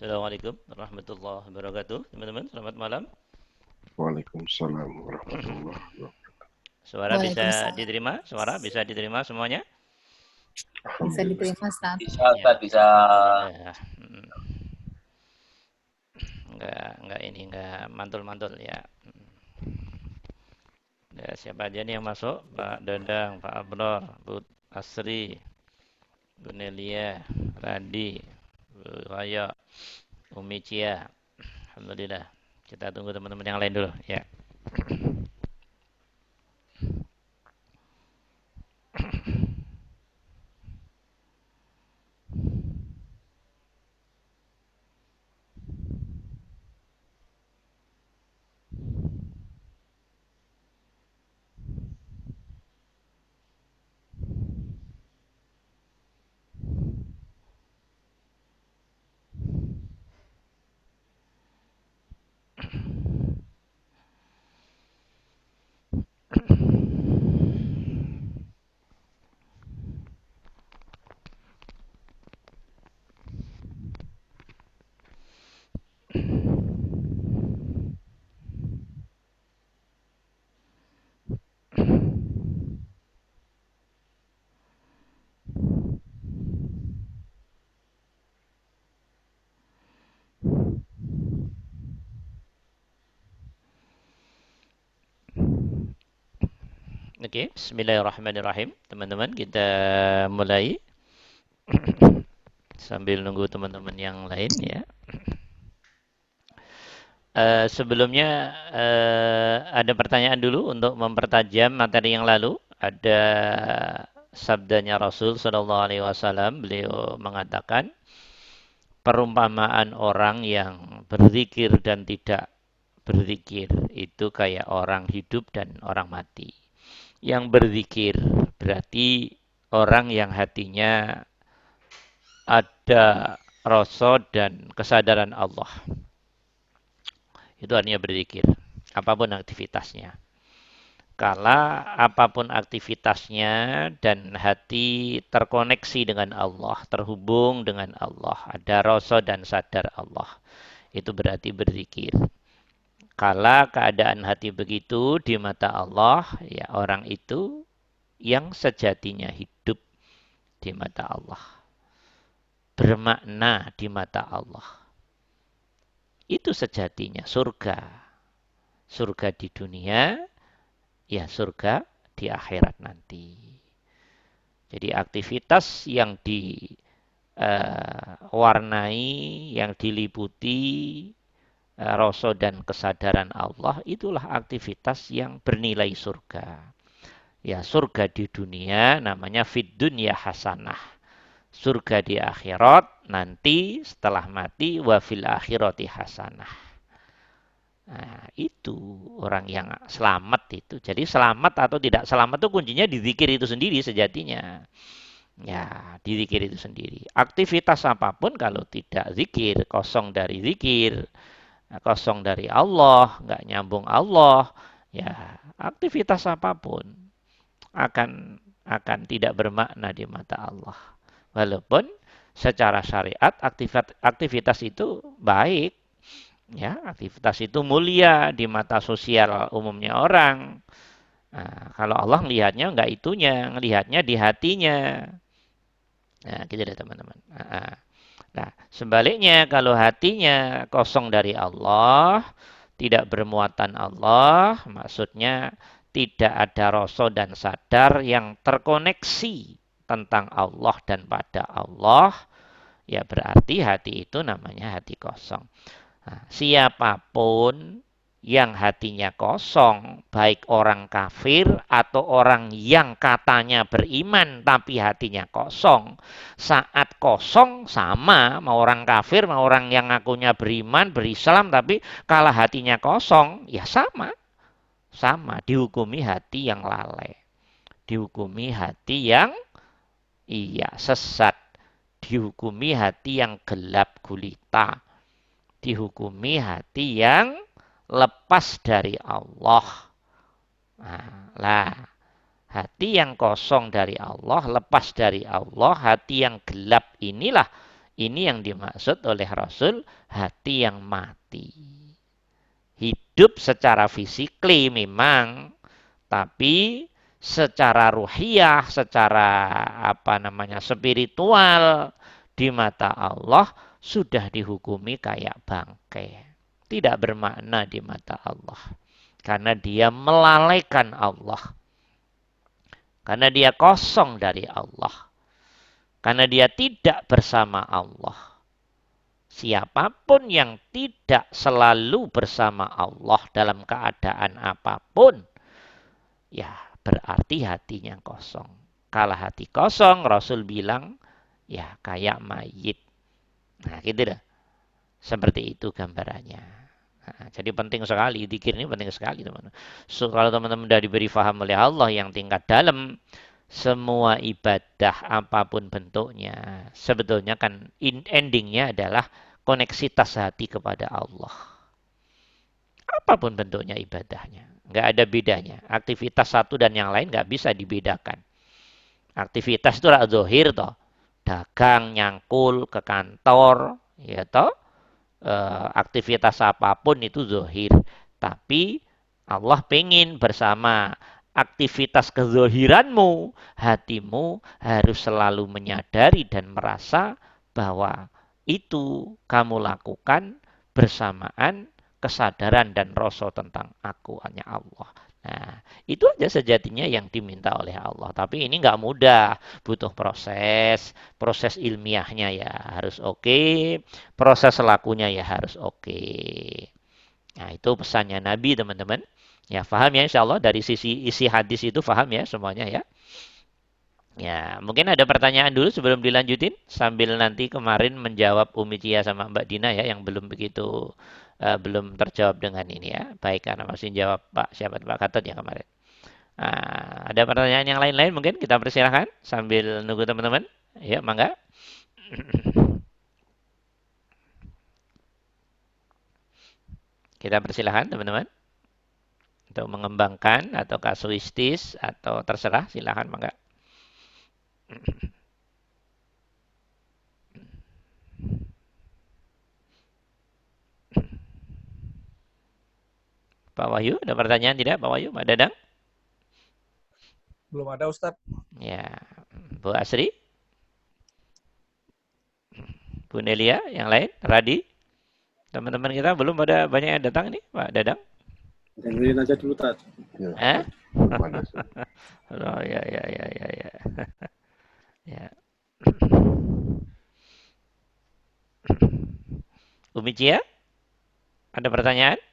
Assalamualaikum warahmatullahi wabarakatuh. Teman-teman, selamat malam. Waalaikumsalam warahmatullahi wabarakatuh. Suara bisa diterima? Suara bisa diterima semuanya? Bisa diterima, Ustaz. Bisa, Ustaz, bisa. Ya, hmm. Enggak, enggak ini, enggak mantul-mantul ya. Hmm. Ya, siapa aja nih yang masuk? Pak Dadang, Pak Abror, Bu Asri, Bu Nelia, Raya, Umi Cia. Alhamdulillah. Kita tunggu teman-teman yang lain dulu ya. Oke. Bismillahirrahmanirrahim. Teman-teman, kita mulai sambil nunggu teman-teman yang lain ya. Uh, sebelumnya uh, ada pertanyaan dulu untuk mempertajam materi yang lalu. Ada sabdanya Rasul Shallallahu Alaihi Wasallam. Beliau mengatakan perumpamaan orang yang berzikir dan tidak berzikir itu kayak orang hidup dan orang mati yang berzikir berarti orang yang hatinya ada rasa dan kesadaran Allah. Itu artinya berzikir. Apa pun aktivitasnya. Kala apa pun aktivitasnya dan hati terkoneksi dengan Allah, terhubung dengan Allah, ada rasa dan sadar Allah. Itu berarti berzikir. Kala keadaan hati begitu di mata Allah, ya orang itu yang sejatinya hidup di mata Allah. Bermakna di mata Allah. Itu sejatinya surga. Surga di dunia, ya surga di akhirat nanti. Jadi aktivitas yang diwarnai, uh, yang diliputi Eh, rasa dan kesadaran Allah itulah aktivitas yang bernilai surga. Ya, surga di dunia namanya fid dunya hasanah. Surga di akhirat nanti setelah mati wa fil akhirati hasanah. Nah, itu orang yang selamat itu. Jadi selamat atau tidak selamat itu kuncinya di zikir itu sendiri sejatinya. Ya, di zikir itu sendiri. Aktivitas apa pun kalau tidak zikir, kosong dari zikir, kosong dari Allah, nggak nyambung Allah, ya aktivitas apa pun akan akan tidak bermakna di mata Allah. Walaupun secara syariat aktivitas, itu baik, ya aktivitas itu mulia di mata sosial umumnya orang. Nah, kalau Allah melihatnya nggak itunya, ngelihatnya di hatinya. Nah, gitu deh teman-teman. Nah, Nah, sebaliknya kalau hatinya kosong dari Allah, tidak bermuatan Allah, maksudnya tidak ada rasa dan sadar yang terkoneksi tentang Allah dan pada Allah, ya berarti hati itu namanya hati kosong. Nah, siapa pun yang hatinya kosong, baik orang kafir atau orang yang katanya beriman tapi hatinya kosong. Saat kosong sama, mau orang kafir, mau orang yang ngakunya beriman, berislam tapi kalah hatinya kosong, ya sama. Sama, dihukumi hati yang lalai. Dihukumi hati yang iya sesat. Dihukumi hati yang gelap gulita. Dihukumi hati yang lepas dari Allah. Nah, lah, hati yang kosong dari Allah, lepas dari Allah, hati yang gelap inilah Ini yang dimaksud oleh Rasul hati yang mati. Hidup secara fisikly memang, tapi secara ruhiyah, secara apa namanya spiritual di mata Allah sudah dihukumi kayak bangkai. Tidak bermakna di mata Allah. Karena dia melalaikan Allah. Karena dia kosong dari Allah. Karena dia tidak bersama Allah. Siapa pun yang tidak selalu bersama Allah dalam keadaan apa pun, ya berarti hatinya kosong. Kalau hati kosong, Rasul bilang, ya kayak mayit. Nah, gitu dah. Seperti itu gambarannya. Nah, jadi penting sekali, dikir ini penting sekali teman-teman. So, kalau teman-teman sudah diberi faham oleh Allah yang tingkat dalam, semua ibadah apa pun bentuknya sebetulnya kan endingnya adalah koneksitas hati kepada Allah. Apa pun bentuknya ibadahnya nggak ada bedanya. Aktivitas satu dan yang lain nggak bisa dibedakan. Aktivitas itu adalah zohir toh. Dagang nyangkul ke kantor ya toh e, aktivitas apa pun itu zohir tapi Allah pengen bersama aktivitas kezohiranmu, hatimu harus selalu menyadari dan merasa bahwa itu kamu lakukan bersamaan kesadaran dan rasa tentang aku hanya Allah. Nah, itu aja sejatinya yang diminta oleh Allah. Tapi ini nggak mudah, butuh proses, proses ilmiahnya ya harus oke, okay, proses lakunya ya harus oke. Okay. Nah, itu pesannya Nabi teman-teman. Ya, faham ya insya Allah dari sisi isi hadis itu faham ya semuanya ya. Ya, mungkin ada pertanyaan dulu sebelum dilanjutin sambil nanti kemarin menjawab Umi Cia sama Mbak Dina ya yang belum begitu uh, belum terjawab dengan ini ya. Baik karena masih jawab Pak siapa Pak Katot yang kemarin. Nah, ada pertanyaan yang lain-lain mungkin kita persilahkan sambil nunggu teman-teman. Ya, mangga. Kita persilahkan teman-teman untuk mengembangkan atau kasuistis atau terserah silahkan mangga. Pak Wahyu, ada pertanyaan tidak Pak Wahyu, Pak Dadang? Belum ada Ustadz. Ya, Bu Asri? Bu Nelia, yang lain? Radi? Teman-teman kita belum ada banyak yang datang nih, Pak Dadang? Dengerin aja dulu tadi. Ya. Eh? oh ya ya ya ya ya. ya. Umi Cia? Ada pertanyaan?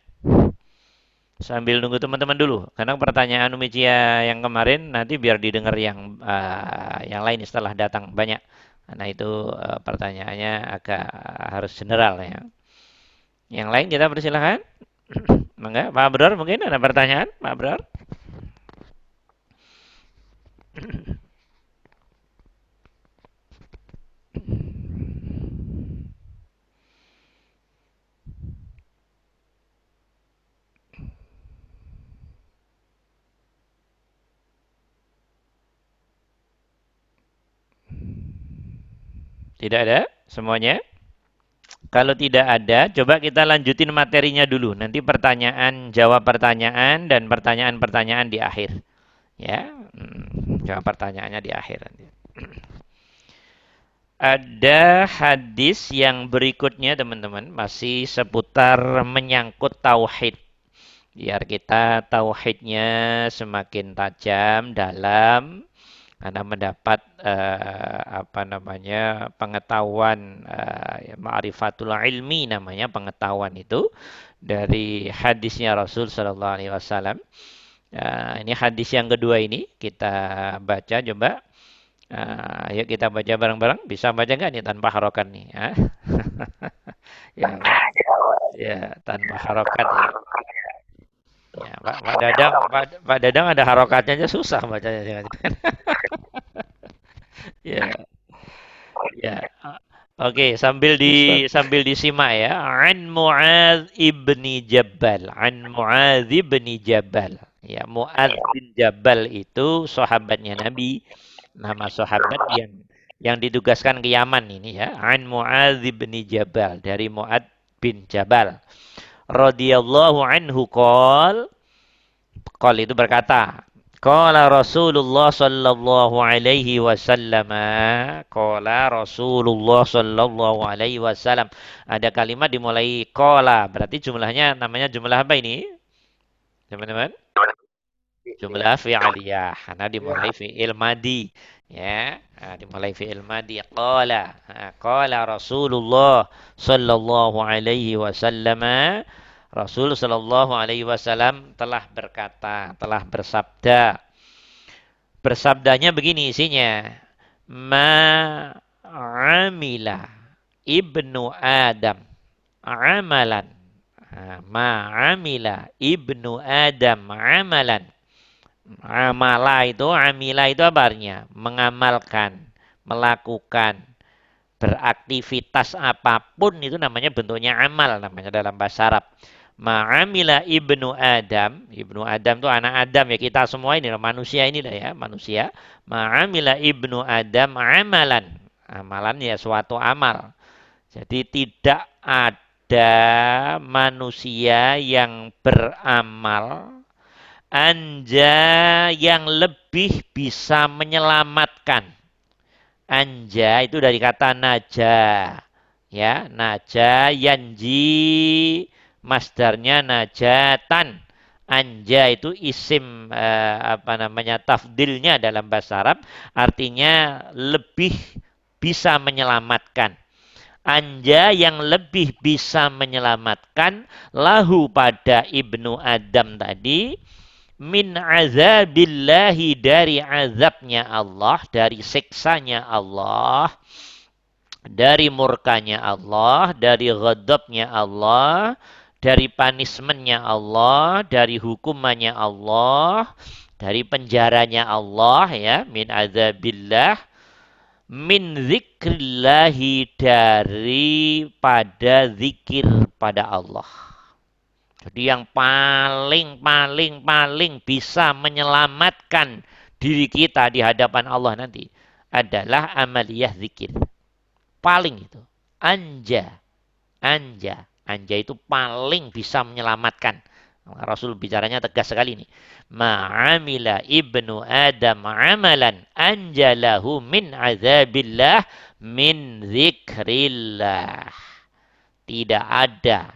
Sambil nunggu teman-teman dulu. Karena pertanyaan Umi Cia yang kemarin nanti biar didengar yang uh, yang lain setelah datang banyak. Karena itu uh, pertanyaannya agak harus general ya. Yang lain kita persilahkan. Mangga, Pak Abrar mungkin ada pertanyaan, Pak Abrar? Tidak ada semuanya? Kalau tidak ada, coba kita lanjutin materinya dulu. Nanti pertanyaan, jawab pertanyaan dan pertanyaan-pertanyaan di akhir. Ya, hmm, jawab pertanyaannya di akhir nanti. Ada hadis yang berikutnya teman-teman masih seputar menyangkut tauhid. Biar kita tauhidnya semakin tajam dalam karena mendapat uh, apa namanya pengetahuan uh, ma'rifatul ilmi namanya pengetahuan itu dari hadisnya Rasul Shallallahu Alaihi Wasallam. Uh, ini hadis yang kedua ini kita baca coba. Uh, yuk kita baca bareng-bareng. Bisa baca nggak nih tanpa harokat nih? Ya, ya, ya tanpa harokat ya. Ya, Pak, Pak Dadang, Pak, Pak Dadang ada harokatnya aja susah bacanya. ya. Ya. Oke, sambil di sambil disimak ya. An Muadz ibni Jabal. An Muadz ibni Jabal. Ya, Muadz bin Jabal itu sahabatnya Nabi. Nama sahabat yang yang ditugaskan ke Yaman ini ya. An Muadz bin Jabal dari Muad bin Jabal radhiyallahu anhu qol qol itu berkata Qala Rasulullah sallallahu alaihi wasallam. Qala Rasulullah sallallahu alaihi wasallam. Ada kalimat dimulai qala. Berarti jumlahnya namanya jumlah apa ini? Teman-teman? Jumlah fi'aliyah. Karena dimulai fi'il madi. Ya, nah, dimulai fi'il madi. Qala. Qala Rasulullah sallallahu alaihi wasallam. Rasul Shallallahu Alaihi Wasallam telah berkata, telah bersabda. Bersabdanya begini isinya, ma amila ibnu Adam amalan ma amila ibnu Adam amalan amala itu amila itu apa artinya mengamalkan melakukan beraktivitas apa pun itu namanya bentuknya amal namanya dalam bahasa Arab Ma'amila ibnu Adam. Ibnu Adam itu anak Adam ya kita semua ini manusia ini lah ya manusia. Ma'amila ibnu Adam amalan. Amalan ya suatu amal. Jadi tidak ada manusia yang beramal anja yang lebih bisa menyelamatkan. Anja itu dari kata naja. Ya, naja yanji masdarnya najatan. Anja itu isim eh, apa namanya tafdilnya dalam bahasa Arab artinya lebih bisa menyelamatkan. Anja yang lebih bisa menyelamatkan lahu pada ibnu Adam tadi min azabillahi dari azabnya Allah, dari siksanya Allah, dari murkanya Allah, dari ghadabnya Allah, dari punishmentnya Allah, dari hukumannya Allah, dari penjaranya Allah ya, min azabillah, min zikrillahi dari pada zikir pada Allah. Jadi yang paling paling paling bisa menyelamatkan diri kita di hadapan Allah nanti adalah amaliyah zikir. Paling itu. Anja. Anja. Anja itu paling bisa menyelamatkan. Rasul bicaranya tegas sekali ini. Ma'amila ibnu Adam amalan anjalahu min azabillah min zikrillah. Tidak ada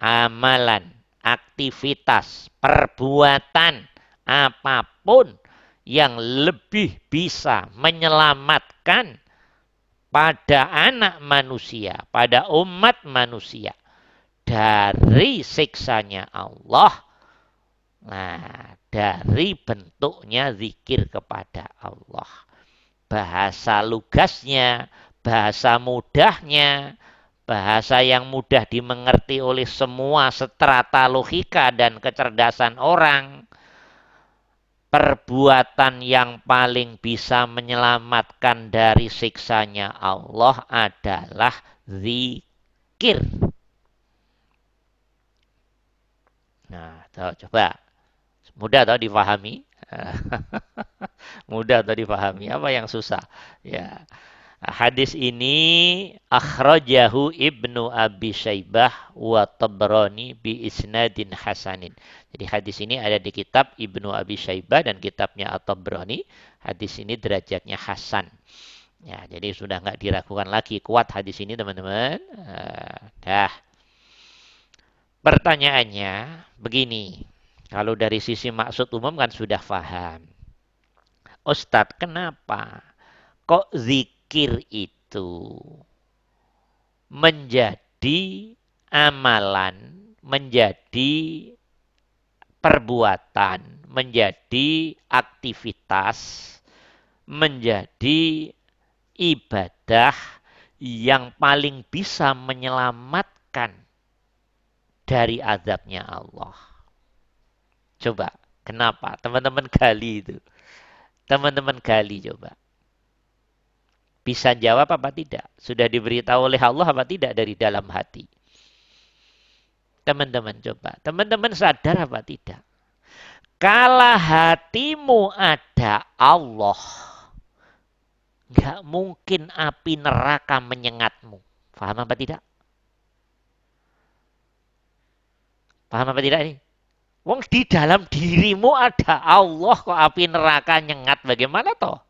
amalan, aktivitas, perbuatan apa pun yang lebih bisa menyelamatkan pada anak manusia, pada umat manusia dari siksanya Allah. Nah, dari bentuknya zikir kepada Allah. Bahasa lugasnya, bahasa mudahnya, bahasa yang mudah dimengerti oleh semua seterata logika dan kecerdasan orang. Perbuatan yang paling bisa menyelamatkan dari siksanya Allah adalah zikir. Nah, coba. Mudah atau difahami? Mudah atau difahami? Apa yang susah? Ya. Hadis ini akhrajahu Ibnu Abi Syaibah wa Tabrani bi isnadin hasanin. Jadi hadis ini ada di kitab Ibnu Abi Syaibah dan kitabnya At-Tabrani. Hadis ini derajatnya hasan. Ya, jadi sudah nggak diragukan lagi kuat hadis ini teman-teman. Uh, dah. Pertanyaannya begini, kalau dari sisi maksud umum kan sudah paham. Ustadz, kenapa kok zikir itu menjadi amalan, menjadi perbuatan, menjadi aktivitas, menjadi ibadah yang paling bisa menyelamatkan dari azabnya Allah. Coba, kenapa? Teman-teman gali itu. Teman-teman gali coba. Bisa jawab apa tidak? Sudah diberitahu oleh Allah apa tidak dari dalam hati? Teman-teman coba. Teman-teman sadar apa tidak? Kala hatimu ada Allah. Nggak mungkin api neraka menyengatmu. Paham apa tidak? Paham apa tidak ini? Wong di dalam dirimu ada Allah kok api neraka nyengat bagaimana toh?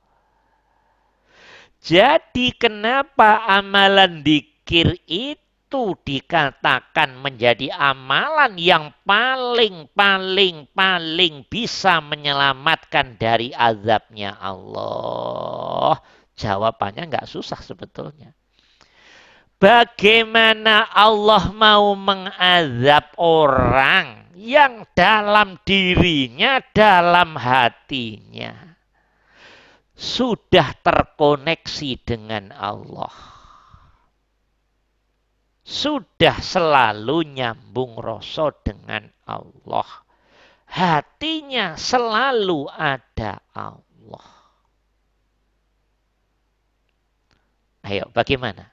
Jadi kenapa amalan dikir itu dikatakan menjadi amalan yang paling paling paling bisa menyelamatkan dari azabnya Allah? Jawabannya nggak susah sebetulnya. Bagaimana Allah mau mengazab orang yang dalam dirinya, dalam hatinya sudah terkoneksi dengan Allah. Sudah selalu nyambung rasa dengan Allah. Hatinya selalu ada Allah. Ayo, bagaimana?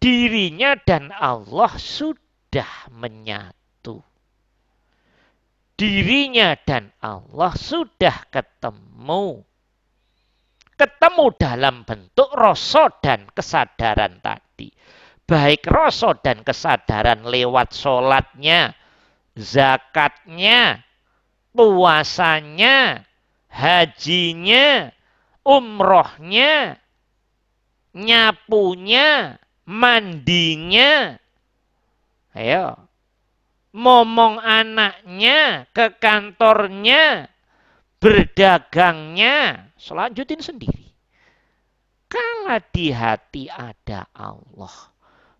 Dirinya dan Allah sudah menyatu. Dirinya dan Allah sudah ketemu. Ketemu dalam bentuk rasa dan kesadaran tadi. Baik rasa dan kesadaran lewat sholatnya, zakatnya, puasanya, hajinya, umrohnya, nyapunya, mandinya. Ayo. Momong anaknya ke kantornya, berdagangnya, selanjutin sendiri. Kalau di hati ada Allah,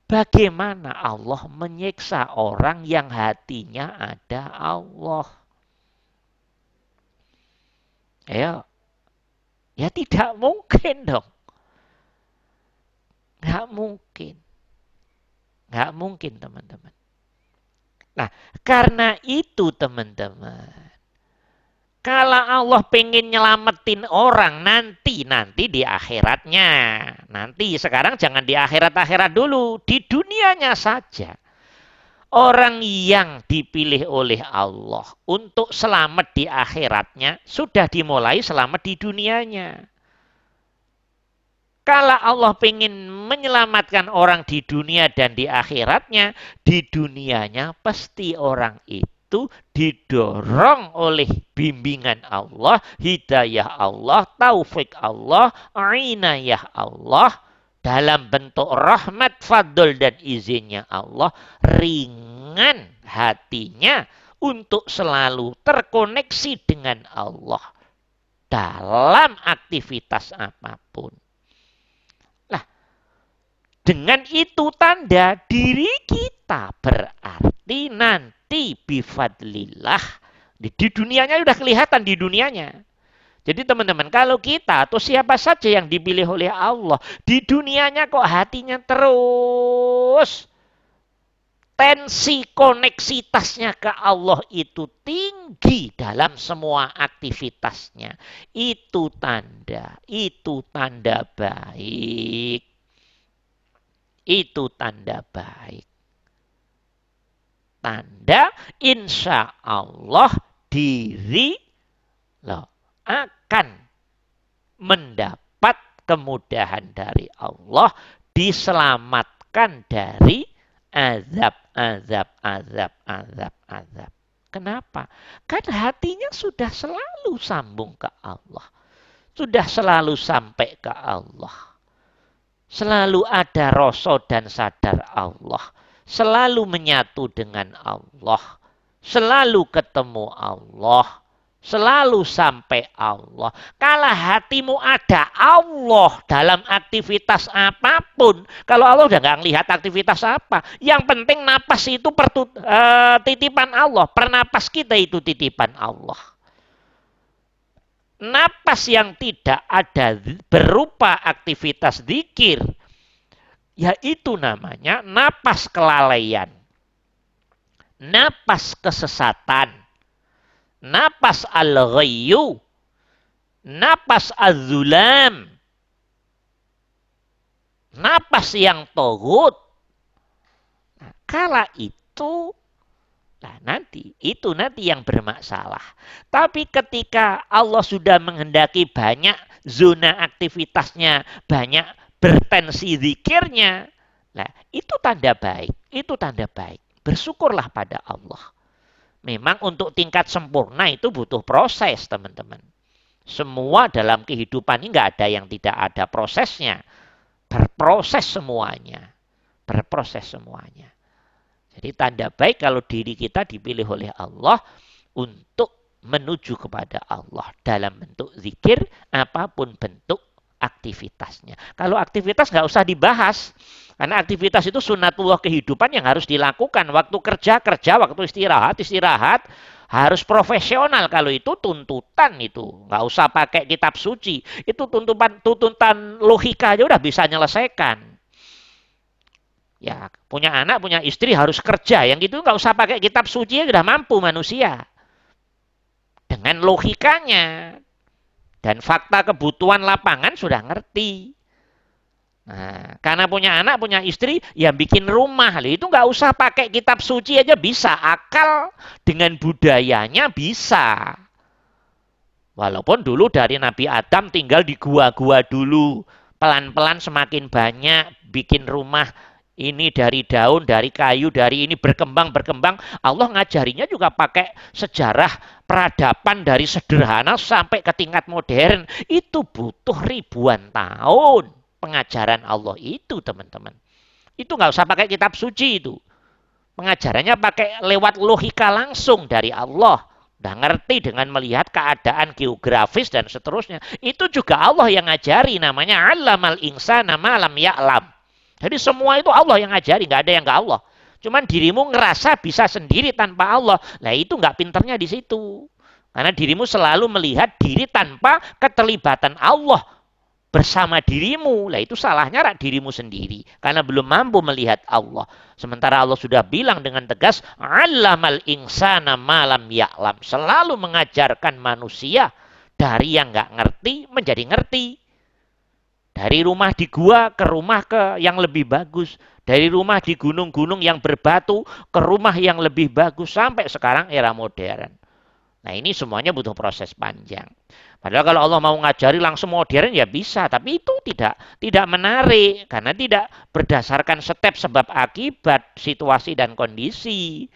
bagaimana Allah menyiksa orang yang hatinya ada Allah? Ayo. Ya tidak mungkin dong. Nggak mungkin. Nggak mungkin teman-teman. Nah, karena itu teman-teman. Kalau Allah pengen nyelamatin orang nanti, nanti di akhiratnya. Nanti sekarang jangan di akhirat-akhirat dulu. Di dunianya saja. Orang yang dipilih oleh Allah untuk selamat di akhiratnya sudah dimulai selamat di dunianya. Kalau Allah ingin menyelamatkan orang di dunia dan di akhiratnya, di dunianya pasti orang itu didorong oleh bimbingan Allah, hidayah Allah, taufik Allah, inayah Allah, dalam bentuk rahmat, fadl dan izinnya Allah, ringan hatinya untuk selalu terkoneksi dengan Allah dalam aktivitas apa pun. Dengan itu tanda diri kita berarti nanti bifadlillah. Di, di dunianya sudah kelihatan di dunianya. Jadi teman-teman, kalau kita atau siapa saja yang dipilih oleh Allah, di dunianya kok hatinya terus tensi koneksitasnya ke Allah itu tinggi dalam semua aktivitasnya. Itu tanda, itu tanda baik itu tanda baik. Tanda insya Allah diri loh, akan mendapat kemudahan dari Allah, diselamatkan dari azab, azab, azab, azab, azab. Kenapa? Kan hatinya sudah selalu sambung ke Allah. Sudah selalu sampai ke Allah. Selalu ada rasa dan sadar Allah. Selalu menyatu dengan Allah. Selalu ketemu Allah. Selalu sampai Allah. Kalau hatimu ada Allah dalam aktivitas apa pun. Kalau Allah udah nggak lihat aktivitas apa. Yang penting napas itu pertut, uh, titipan Allah. Pernapas kita itu titipan Allah napas yang tidak ada berupa aktivitas zikir, yaitu namanya napas kelalaian, napas kesesatan, napas al-ghayyu, napas az-zulam, napas yang tohut. Nah, kala itu Nah, nanti itu nanti yang bermasalah. Tapi ketika Allah sudah menghendaki banyak zona aktivitasnya banyak bertensi zikirnya. Nah, itu tanda baik, itu tanda baik. Bersyukurlah pada Allah. Memang untuk tingkat sempurna itu butuh proses, teman-teman. Semua dalam kehidupan ini nggak ada yang tidak ada prosesnya. Berproses semuanya. Berproses semuanya. Jadi tanda baik kalau diri kita dipilih oleh Allah untuk menuju kepada Allah dalam bentuk zikir apa pun bentuk aktivitasnya. Kalau aktivitas nggak usah dibahas. Karena aktivitas itu sunatullah kehidupan yang harus dilakukan. Waktu kerja, kerja. Waktu istirahat, istirahat. Harus profesional kalau itu tuntutan itu. Nggak usah pakai kitab suci. Itu tuntutan, tuntutan logika aja udah bisa menyelesaikan. Ya, punya anak, punya istri harus kerja. Yang gitu nggak usah pakai kitab suci, ya udah mampu manusia. Dengan logikanya, dan fakta kebutuhan lapangan sudah ngerti. Nah, karena punya anak, punya istri, ya bikin rumah. Itu nggak usah pakai kitab suci aja bisa. Akal dengan budayanya bisa. Walaupun dulu dari Nabi Adam tinggal di gua-gua dulu. Pelan-pelan semakin banyak bikin rumah ini dari daun, dari kayu, dari ini berkembang, berkembang. Allah ngajarinya juga pakai sejarah peradaban dari sederhana sampai ke tingkat modern. Itu butuh ribuan tahun pengajaran Allah itu, teman-teman. Itu nggak usah pakai kitab suci itu. Pengajarannya pakai lewat logika langsung dari Allah. Udah ngerti dengan melihat keadaan geografis dan seterusnya. Itu juga Allah yang ngajari namanya alamal insana malam ya'lam. Jadi semua itu Allah yang ngajari, nggak ada yang nggak Allah. Cuman dirimu ngerasa bisa sendiri tanpa Allah. Nah itu nggak pinternya di situ. Karena dirimu selalu melihat diri tanpa keterlibatan Allah bersama dirimu. Lah itu salahnya rak dirimu sendiri. Karena belum mampu melihat Allah. Sementara Allah sudah bilang dengan tegas, Allamal insana malam ya'lam. Selalu mengajarkan manusia dari yang nggak ngerti menjadi ngerti. Dari rumah di gua ke rumah ke yang lebih bagus. Dari rumah di gunung-gunung yang berbatu ke rumah yang lebih bagus. Sampai sekarang era modern. Nah ini semuanya butuh proses panjang. Padahal kalau Allah mau ngajari langsung modern ya bisa. Tapi itu tidak tidak menarik. Karena tidak berdasarkan step sebab akibat situasi dan kondisi.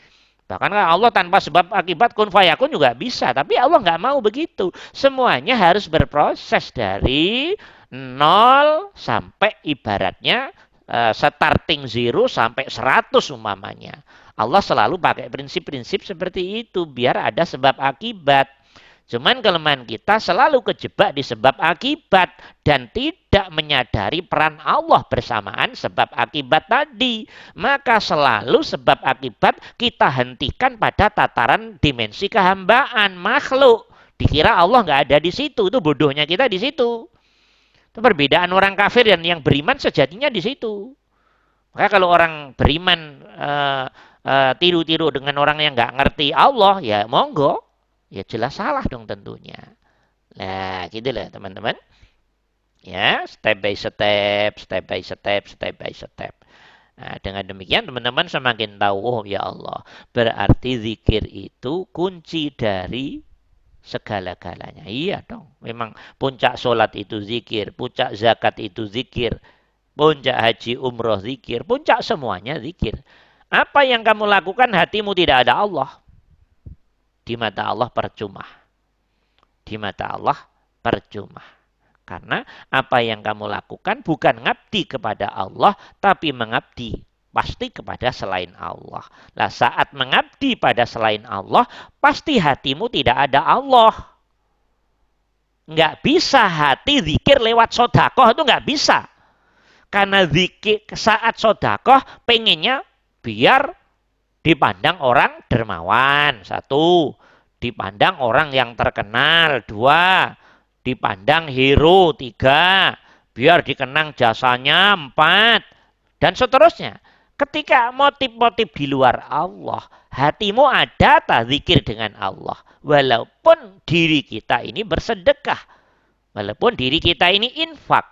Bahkan Allah tanpa sebab akibat kun fayakun juga bisa. Tapi Allah nggak mau begitu. Semuanya harus berproses dari nol sampai ibaratnya uh, starting zero sampai 100 umpamanya. Allah selalu pakai prinsip-prinsip seperti itu biar ada sebab akibat. Cuman kelemahan kita selalu kejebak di sebab akibat dan tidak menyadari peran Allah bersamaan sebab akibat tadi. Maka selalu sebab akibat kita hentikan pada tataran dimensi kehambaan makhluk. Dikira Allah nggak ada di situ, itu bodohnya kita di situ. Itu perbedaan orang kafir dan yang beriman sejatinya di situ. Maka kalau orang beriman uh, uh, tiru-tiru dengan orang yang nggak ngerti Allah, ya monggo, ya jelas salah dong tentunya. Nah, gitu lah teman-teman. Ya, step by step, step by step, step by step. Nah, dengan demikian teman-teman semakin tahu, oh ya Allah, berarti zikir itu kunci dari segala-galanya. Iya dong. Memang puncak sholat itu zikir, puncak zakat itu zikir, puncak haji umroh zikir, puncak semuanya zikir. Apa yang kamu lakukan hatimu tidak ada Allah. Di mata Allah percuma. Di mata Allah percuma. Karena apa yang kamu lakukan bukan ngabdi kepada Allah, tapi mengabdi pasti kepada selain Allah. Lah saat mengabdi pada selain Allah, pasti hatimu tidak ada Allah. Nggak bisa hati zikir lewat sodakoh itu nggak bisa. Karena zikir saat sodakoh pengennya biar dipandang orang dermawan. Satu, dipandang orang yang terkenal. Dua, dipandang hero. Tiga, biar dikenang jasanya. Empat, dan seterusnya. Ketika motif-motif di luar Allah, hatimu ada tak zikir dengan Allah. Walaupun diri kita ini bersedekah. Walaupun diri kita ini infak.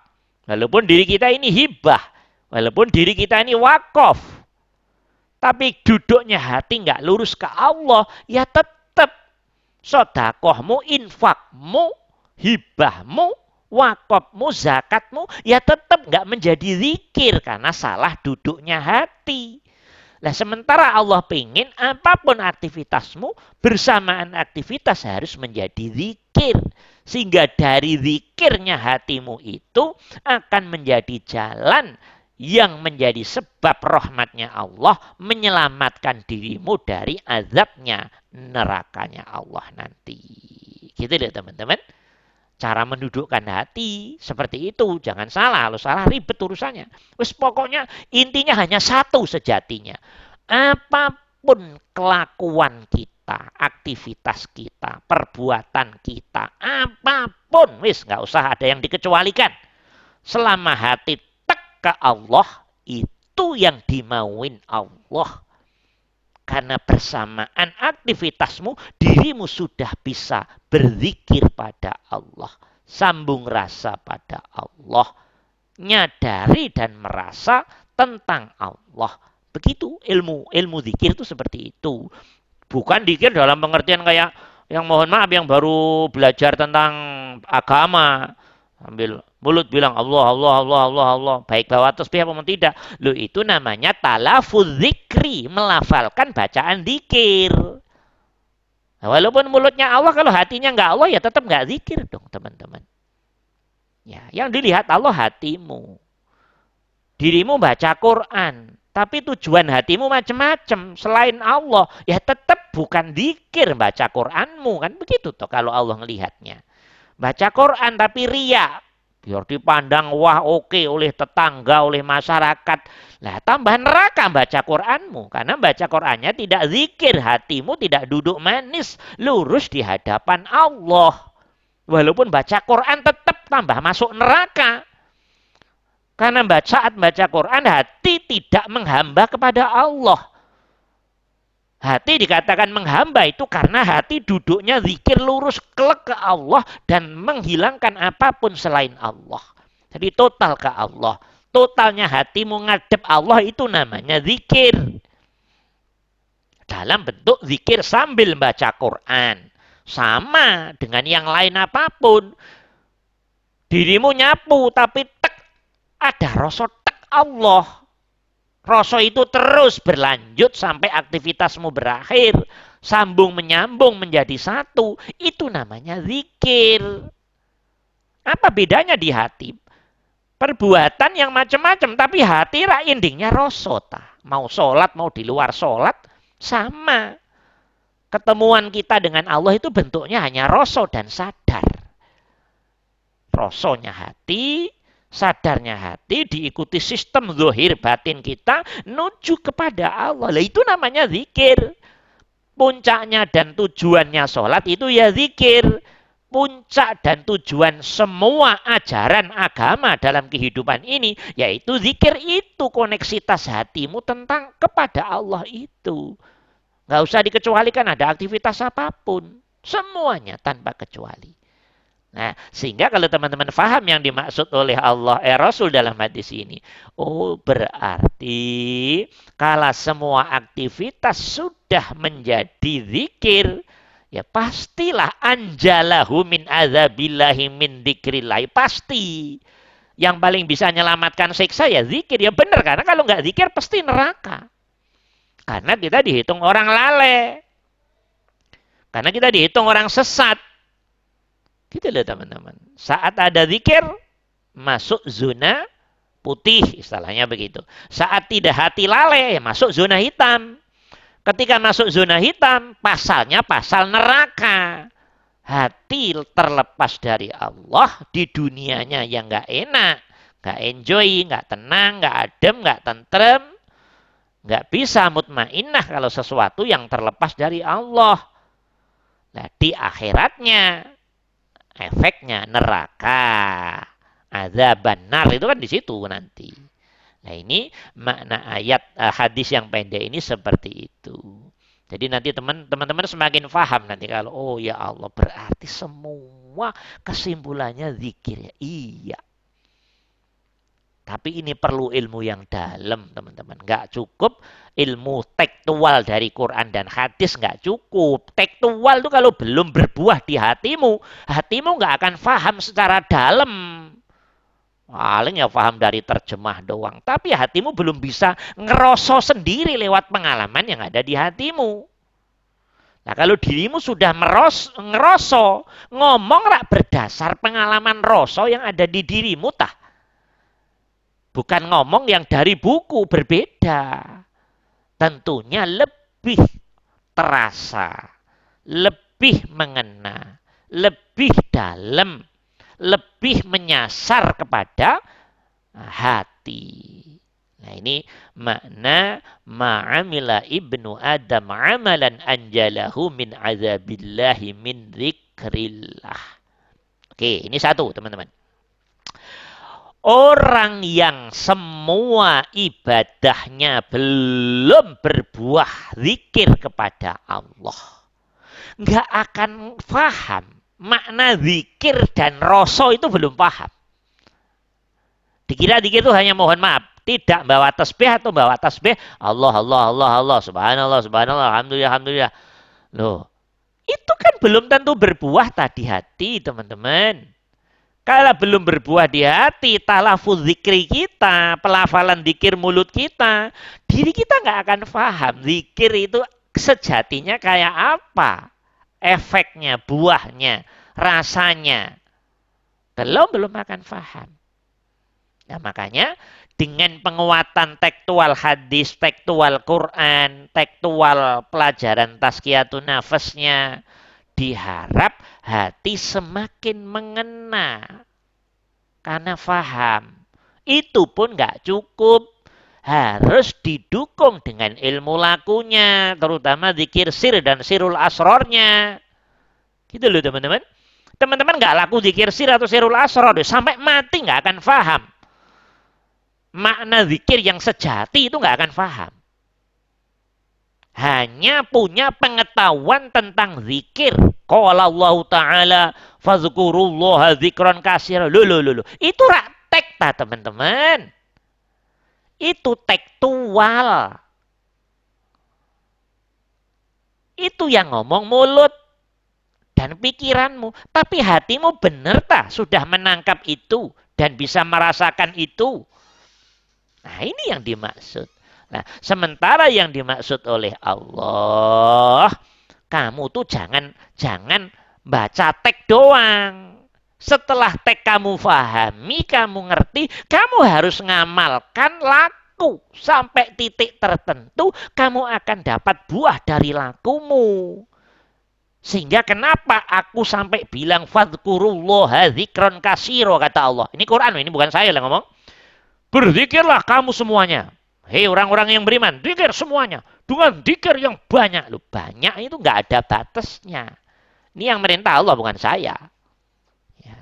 Walaupun diri kita ini hibah. Walaupun diri kita ini wakaf. Tapi duduknya hati nggak lurus ke Allah, ya tetap sodakohmu, infakmu, hibahmu, wakopmu, zakatmu, ya tetap nggak menjadi zikir karena salah duduknya hati. Nah sementara Allah pengen apa pun aktivitasmu bersamaan aktivitas harus menjadi zikir. Sehingga dari zikirnya hatimu itu akan menjadi jalan yang menjadi sebab rahmatnya Allah menyelamatkan dirimu dari azabnya nerakanya Allah nanti. Gitu deh teman-teman. Cara mendudukkan hati seperti itu. Jangan salah. Kalau salah ribet urusannya. Terus pokoknya intinya hanya satu sejatinya. Apa pun kelakuan kita, aktivitas kita, perbuatan kita, apa pun. Wis nggak usah ada yang dikecualikan. Selama hati tek ke Allah, itu yang dimauin Allah karena bersamaan aktivitasmu, dirimu sudah bisa berzikir pada Allah. Sambung rasa pada Allah. Nyadari dan merasa tentang Allah. Begitu ilmu. Ilmu zikir itu seperti itu. Bukan zikir dalam pengertian kayak yang mohon maaf yang baru belajar tentang agama. Ambil Mulut bilang Allah, Allah, Allah, Allah, Allah. Baik bawa tasbih apa tidak. Lu itu namanya talafuz zikri. Melafalkan bacaan zikir. Nah, walaupun mulutnya Allah, kalau hatinya nggak Allah, ya tetap nggak zikir dong teman-teman. Ya, yang dilihat Allah hatimu. Dirimu baca Quran. Tapi tujuan hatimu macam-macam. Selain Allah, ya tetap bukan zikir baca Quranmu. Kan begitu toh kalau Allah melihatnya. Baca Quran tapi riak biar dipandang wah oke okay, oleh tetangga, oleh masyarakat. Nah, tambah neraka baca Quranmu. Karena baca Qurannya tidak zikir, hatimu tidak duduk manis, lurus di hadapan Allah. Walaupun baca Quran tetap tambah masuk neraka. Karena saat baca Quran, hati tidak menghamba kepada Allah. Hati dikatakan menghamba itu karena hati duduknya zikir lurus kelek ke Allah dan menghilangkan apa pun selain Allah. Jadi total ke Allah. Totalnya hatimu ngadep Allah itu namanya zikir. Dalam bentuk zikir sambil baca Quran. Sama dengan yang lain apa pun. Dirimu nyapu tapi tek ada rasa tek Allah Rasa itu terus berlanjut sampai aktivitasmu berakhir. Sambung menyambung menjadi satu. Itu namanya zikir. Apa bedanya di hati? Perbuatan yang macam-macam. Tapi hati rak endingnya rosota. Mau sholat, mau di luar sholat. Sama. Ketemuan kita dengan Allah itu bentuknya hanya rosot dan sadar. Rosonya hati, sadarnya hati diikuti sistem zuhir batin kita nuju kepada Allah. Lah itu namanya zikir. Puncaknya dan tujuannya sholat itu ya zikir. Puncak dan tujuan semua ajaran agama dalam kehidupan ini yaitu zikir itu koneksitas hatimu tentang kepada Allah itu. Nggak usah dikecualikan ada aktivitas apa pun. Semuanya tanpa kecuali. Nah, sehingga kalau teman-teman faham yang dimaksud oleh Allah eh Rasul dalam hadis ini, oh berarti kalau semua aktivitas sudah menjadi zikir, ya pastilah anjalahu min azabillahi min dzikrillah, pasti. Yang paling bisa menyelamatkan siksa ya zikir, ya benar karena kalau nggak zikir pasti neraka. Karena kita dihitung orang lale. Karena kita dihitung orang sesat. Gitu loh teman-teman. Saat ada zikir, masuk zona putih, istilahnya begitu. Saat tidak hati lale, ya masuk zona hitam. Ketika masuk zona hitam, pasalnya pasal neraka. Hati terlepas dari Allah di dunianya yang nggak enak, nggak enjoy, nggak tenang, nggak adem, nggak tentrem, nggak bisa mutmainah kalau sesuatu yang terlepas dari Allah. Nah, di akhiratnya efeknya neraka. ada benar itu kan di situ nanti. Nah ini makna ayat uh, hadis yang pendek ini seperti itu. Jadi nanti teman-teman semakin paham nanti kalau oh ya Allah berarti semua kesimpulannya zikir ya. Iya. Tapi ini perlu ilmu yang dalam, teman-teman. Nggak cukup ilmu tekstual dari Quran dan hadis nggak cukup. Tekstual itu kalau belum berbuah di hatimu, hatimu nggak akan paham secara dalam. Paling ya paham dari terjemah doang. Tapi hatimu belum bisa ngeroso sendiri lewat pengalaman yang ada di hatimu. Nah kalau dirimu sudah meros, ngeroso, ngomong rak berdasar pengalaman roso yang ada di dirimu tah. Bukan ngomong yang dari buku berbeda. Tentunya lebih terasa, lebih mengena, lebih dalam, lebih menyasar kepada hati. Nah ini makna ma'amila ibnu Adam amalan anjalahu min azabillahi min zikrillah. Oke, ini satu teman-teman. Orang yang semua ibadahnya belum berbuah zikir kepada Allah. Nggak akan paham makna zikir dan rasa itu belum paham. Dikira zikir itu hanya mohon maaf. Tidak bawa tasbih atau bawa tasbih. Allah, Allah, Allah, Allah. Subhanallah, subhanallah. Alhamdulillah, alhamdulillah. Loh, itu kan belum tentu berbuah tadi hati teman-teman. Kalau belum berbuah di hati, talafuz zikri kita, pelafalan zikir mulut kita, diri kita nggak akan paham zikir itu sejatinya kayak apa. Efeknya, buahnya, rasanya. Belum, belum akan paham. Nah makanya dengan penguatan tekstual hadis, tekstual Quran, tekstual pelajaran tazkiyatun nafasnya, diharap hati semakin mengena karena faham. Itu pun nggak cukup. Harus didukung dengan ilmu lakunya, terutama zikir sir dan sirul asrornya. Gitu loh teman-teman. Teman-teman nggak laku zikir sir atau sirul asror, sampai mati nggak akan faham. Makna zikir yang sejati itu nggak akan faham hanya punya pengetahuan tentang zikir. Qala Allah Ta'ala fazkurullaha zikran kasir. Loh, loh, loh, loh. Itu raktek ta teman-teman. Itu tekstual. Itu yang ngomong mulut dan pikiranmu. Tapi hatimu benar tak sudah menangkap itu dan bisa merasakan itu. Nah ini yang dimaksud. Nah, sementara yang dimaksud oleh Allah, kamu tuh jangan jangan baca teks doang. Setelah teks kamu fahami, kamu ngerti, kamu harus ngamalkan laku sampai titik tertentu, kamu akan dapat buah dari lakumu. Sehingga kenapa aku sampai bilang fadkurullah zikron kasiro kata Allah. Ini Quran, ini bukan saya yang ngomong. Berzikirlah kamu semuanya. Hei orang-orang yang beriman, dikir semuanya. Dengan dikir yang banyak. Loh, banyak itu nggak ada batasnya. Ini yang merintah Allah, bukan saya. Ya.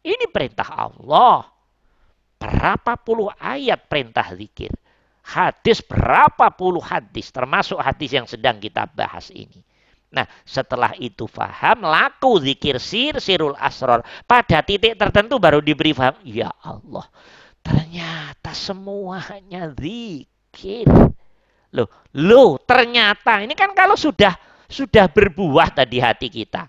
Ini perintah Allah. Berapa puluh ayat perintah zikir. Hadis berapa puluh hadis, termasuk hadis yang sedang kita bahas ini. Nah, setelah itu faham, laku zikir sir, sirul asror. Pada titik tertentu baru diberi faham. Ya Allah, ternyata semuanya zikir. Loh, loh ternyata ini kan kalau sudah sudah berbuah tadi hati kita.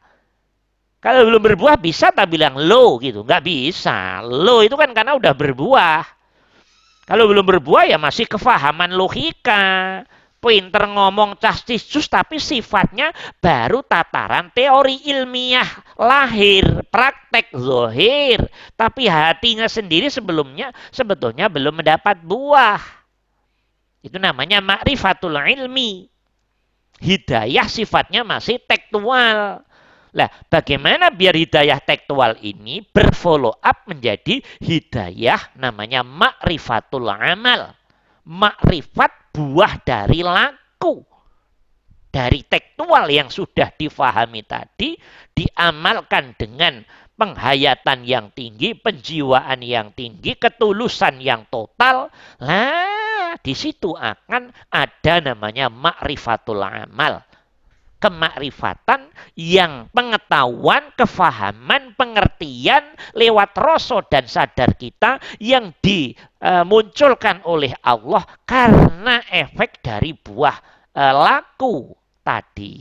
Kalau belum berbuah bisa tak bilang lo gitu. Nggak bisa. Lo itu kan karena udah berbuah. Kalau belum berbuah ya masih kefahaman logika. Pinter ngomong castiscus tapi sifatnya baru tataran teori ilmiah lahir, praktek zohir. Tapi hatinya sendiri sebelumnya sebetulnya belum mendapat buah. Itu namanya ma'rifatul ilmi. Hidayah sifatnya masih tekstual. Lah, bagaimana biar hidayah tekstual ini berfollow up menjadi hidayah namanya ma'rifatul amal. Makrifat buah dari laku. Dari tekstual yang sudah difahami tadi, diamalkan dengan penghayatan yang tinggi, penjiwaan yang tinggi, ketulusan yang total. Lah, di situ akan ada namanya makrifatul amal. Kemakrifatan yang pengetahuan, kefahaman, pengertian lewat rasa dan sadar kita yang dimunculkan oleh Allah karena efek dari buah e, laku tadi.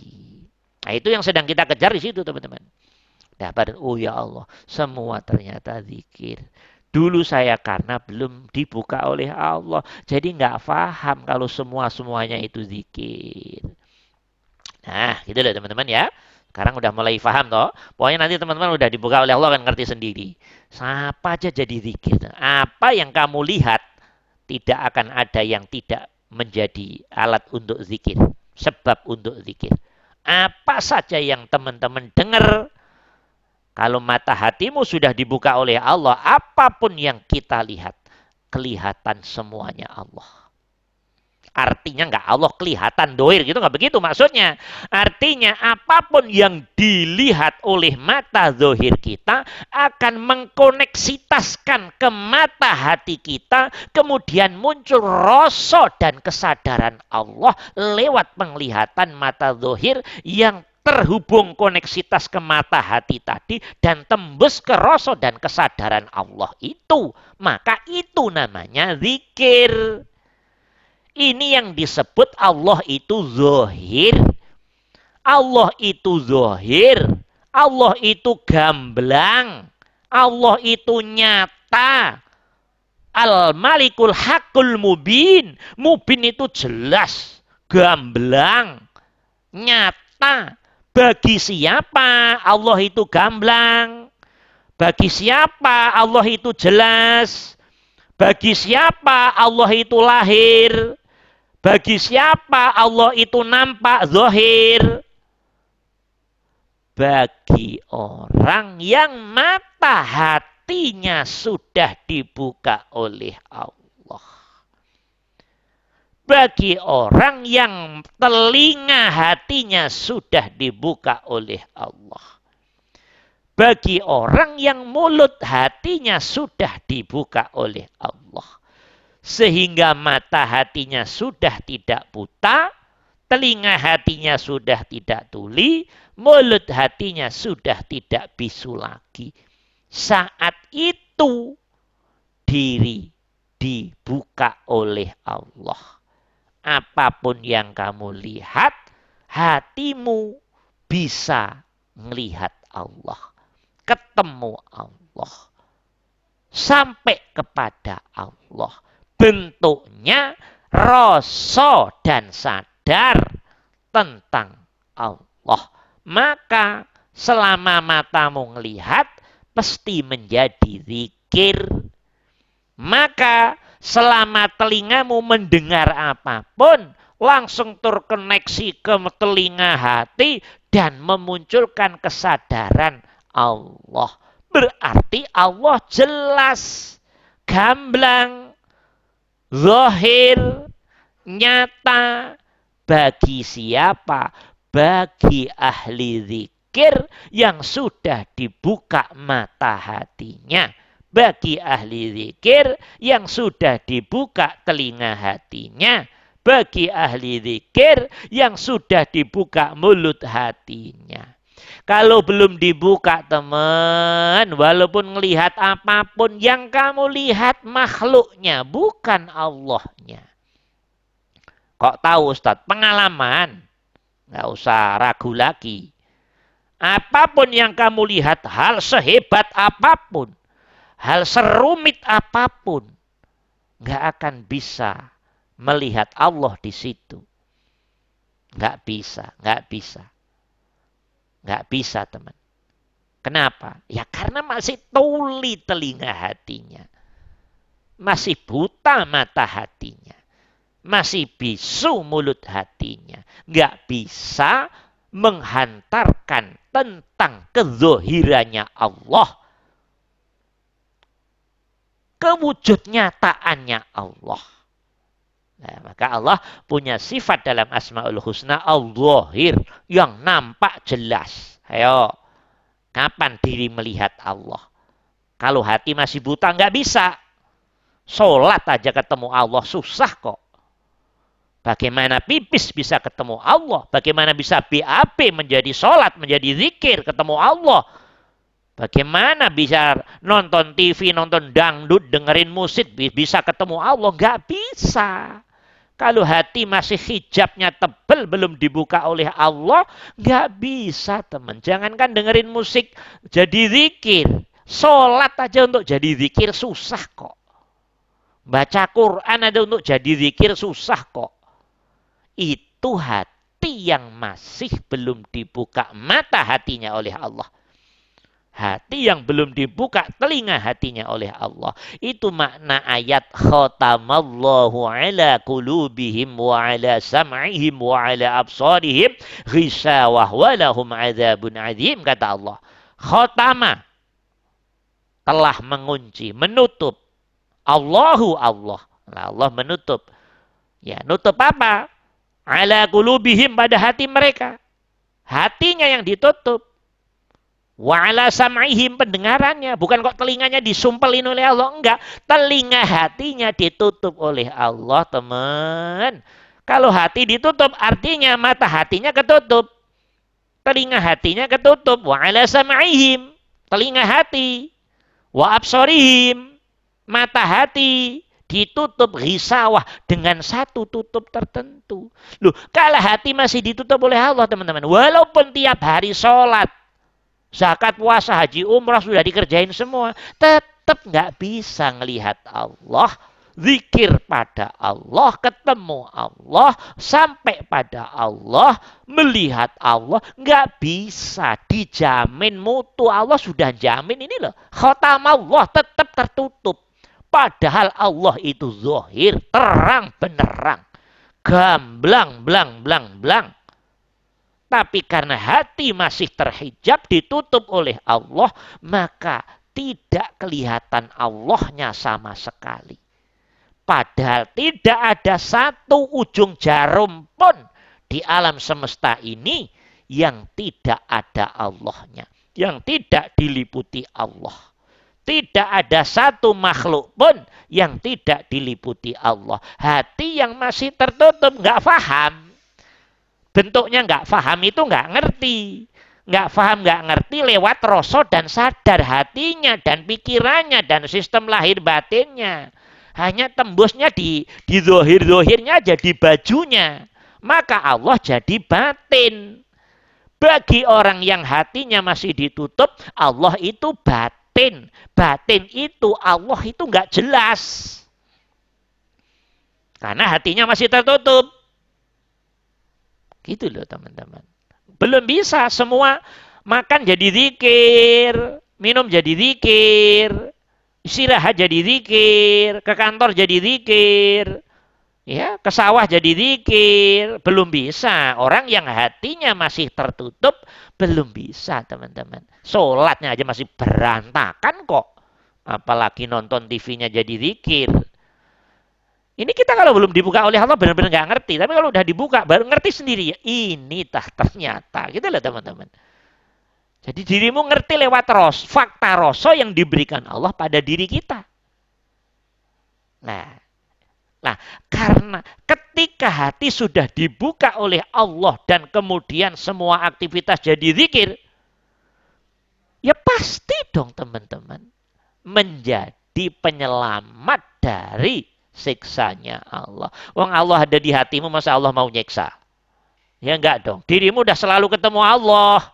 Nah, itu yang sedang kita kejar di situ, teman-teman. Dapat, oh ya Allah, semua ternyata zikir. Dulu saya karena belum dibuka oleh Allah. Jadi nggak paham kalau semua-semuanya itu zikir. Nah, gitu loh teman-teman ya. Sekarang udah mulai paham toh. Pokoknya nanti teman-teman udah dibuka oleh Allah akan ngerti sendiri. Siapa aja jadi zikir. Apa yang kamu lihat tidak akan ada yang tidak menjadi alat untuk zikir. Sebab untuk zikir. Apa saja yang teman-teman dengar kalau mata hatimu sudah dibuka oleh Allah, apa pun yang kita lihat, kelihatan semuanya Allah. Artinya nggak Allah kelihatan doir gitu nggak begitu maksudnya. Artinya apa pun yang dilihat oleh mata zohir kita akan mengkoneksitaskan ke mata hati kita. Kemudian muncul rasa dan kesadaran Allah lewat penglihatan mata zohir yang terhubung koneksitas ke mata hati tadi dan tembus ke rasa dan kesadaran Allah itu. Maka itu namanya zikir. Ini yang disebut Allah itu zohir. Allah itu zohir. Allah itu gamblang. Allah itu nyata. Al-malikul hakul mubin. Mubin itu jelas. Gamblang. Nyata bagi siapa Allah itu gamblang? Bagi siapa Allah itu jelas? Bagi siapa Allah itu lahir? Bagi siapa Allah itu nampak zahir? Bagi orang yang mata hatinya sudah dibuka oleh Allah bagi orang yang telinga hatinya sudah dibuka oleh Allah. Bagi orang yang mulut hatinya sudah dibuka oleh Allah. Sehingga mata hatinya sudah tidak buta, telinga hatinya sudah tidak tuli, mulut hatinya sudah tidak bisu lagi. Saat itu diri dibuka oleh Allah apa pun yang kamu lihat, hatimu bisa melihat Allah. Ketemu Allah. Sampai kepada Allah. Bentuknya rasa dan sadar tentang Allah. Maka selama matamu melihat, pasti menjadi zikir. Maka Selama telingamu mendengar apa pun, langsung terkoneksi ke telinga hati dan memunculkan kesadaran Allah. Berarti Allah jelas, gamblang, zahir, nyata bagi siapa? Bagi ahli zikir yang sudah dibuka mata hatinya bagi ahli zikir yang sudah dibuka telinga hatinya, bagi ahli zikir yang sudah dibuka mulut hatinya. Kalau belum dibuka teman, walaupun melihat apa pun yang kamu lihat makhluknya, bukan Allahnya. Kok tahu Ustaz? Pengalaman. Nggak usah ragu lagi. Apa pun yang kamu lihat, hal sehebat apa pun, hal serumit apa pun, nggak akan bisa melihat Allah di situ. Nggak bisa, nggak bisa. Nggak bisa teman. Kenapa? Ya karena masih tuli telinga hatinya. Masih buta mata hatinya. Masih bisu mulut hatinya. Nggak bisa menghantarkan tentang kezohirannya Allah kewujud nyataannya Allah. Nah, maka Allah punya sifat dalam Asmaul Husna Al-Zahir yang nampak jelas. Ayo, kapan diri melihat Allah? Kalau hati masih buta nggak bisa. Sholat aja ketemu Allah susah kok. Bagaimana pipis bisa ketemu Allah. Bagaimana bisa BAP menjadi sholat, menjadi zikir, ketemu Allah. Bagaimana bisa nonton TV, nonton dangdut, dengerin musik, bisa ketemu Allah? Gak bisa. Kalau hati masih hijabnya tebel, belum dibuka oleh Allah, gak bisa teman. Jangankan dengerin musik jadi zikir. Sholat aja untuk jadi zikir susah kok. Baca Quran ada untuk jadi zikir susah kok itu hati yang masih belum dibuka mata hatinya oleh Allah. Hati yang belum dibuka telinga hatinya oleh Allah. Itu makna ayat khatamallahu ala kulubihim wa ala sam'ihim wa ala absarihim ghisawah wa lahum azabun azim kata Allah. Khatama telah mengunci, menutup. Allahu Allah. Allah menutup. Ya, nutup apa? ala kulubihim pada hati mereka. Hatinya yang ditutup. Wa ala sam'ihim pendengarannya. Bukan kok telinganya disumpelin oleh Allah. Enggak. Telinga hatinya ditutup oleh Allah teman. Kalau hati ditutup artinya mata hatinya ketutup. Telinga hatinya ketutup. Wa ala sam'ihim. Telinga hati. Wa absorihim. Mata hati ditutup risawah dengan satu tutup tertentu. Loh, kalau hati masih ditutup oleh Allah, teman-teman, walaupun tiap hari sholat, zakat, puasa, haji, umrah sudah dikerjain semua, tetap nggak bisa ngelihat Allah, zikir pada Allah, ketemu Allah, sampai pada Allah, melihat Allah, nggak bisa dijamin mutu Allah sudah jamin ini loh. Khotam Allah tetap tertutup. Padahal Allah itu zohir, terang benerang. Gamblang, blang, blang, blang. Tapi karena hati masih terhijab, ditutup oleh Allah, maka tidak kelihatan Allahnya sama sekali. Padahal tidak ada satu ujung jarum pun di alam semesta ini yang tidak ada Allahnya. Yang tidak diliputi Allah. Tidak ada satu makhluk pun yang tidak diliputi Allah. Hati yang masih tertutup, nggak faham. Bentuknya nggak faham itu nggak ngerti. Nggak faham, nggak ngerti lewat rasa dan sadar hatinya dan pikirannya dan sistem lahir batinnya. Hanya tembusnya di, di zohir-zohirnya jadi bajunya. Maka Allah jadi batin. Bagi orang yang hatinya masih ditutup, Allah itu batin. Batin itu Allah itu nggak jelas. Karena hatinya masih tertutup. Gitu loh teman-teman. Belum bisa semua makan jadi zikir, minum jadi zikir, istirahat jadi zikir, ke kantor jadi zikir, ya ke sawah jadi zikir, belum bisa. Orang yang hatinya masih tertutup belum bisa teman-teman. Sholatnya aja masih berantakan kok. Apalagi nonton TV-nya jadi zikir. Ini kita kalau belum dibuka oleh Allah benar-benar nggak ngerti. Tapi kalau udah dibuka baru ngerti sendiri. Ini tah ternyata. Gitu loh teman-teman. Jadi dirimu ngerti lewat ros, fakta rosso yang diberikan Allah pada diri kita. Nah, Nah, karena ketika hati sudah dibuka oleh Allah dan kemudian semua aktivitas jadi zikir, ya pasti dong teman-teman menjadi penyelamat dari siksanya Allah. Wong Allah ada di hatimu, masa Allah mau nyiksa? Ya enggak dong. Dirimu udah selalu ketemu Allah.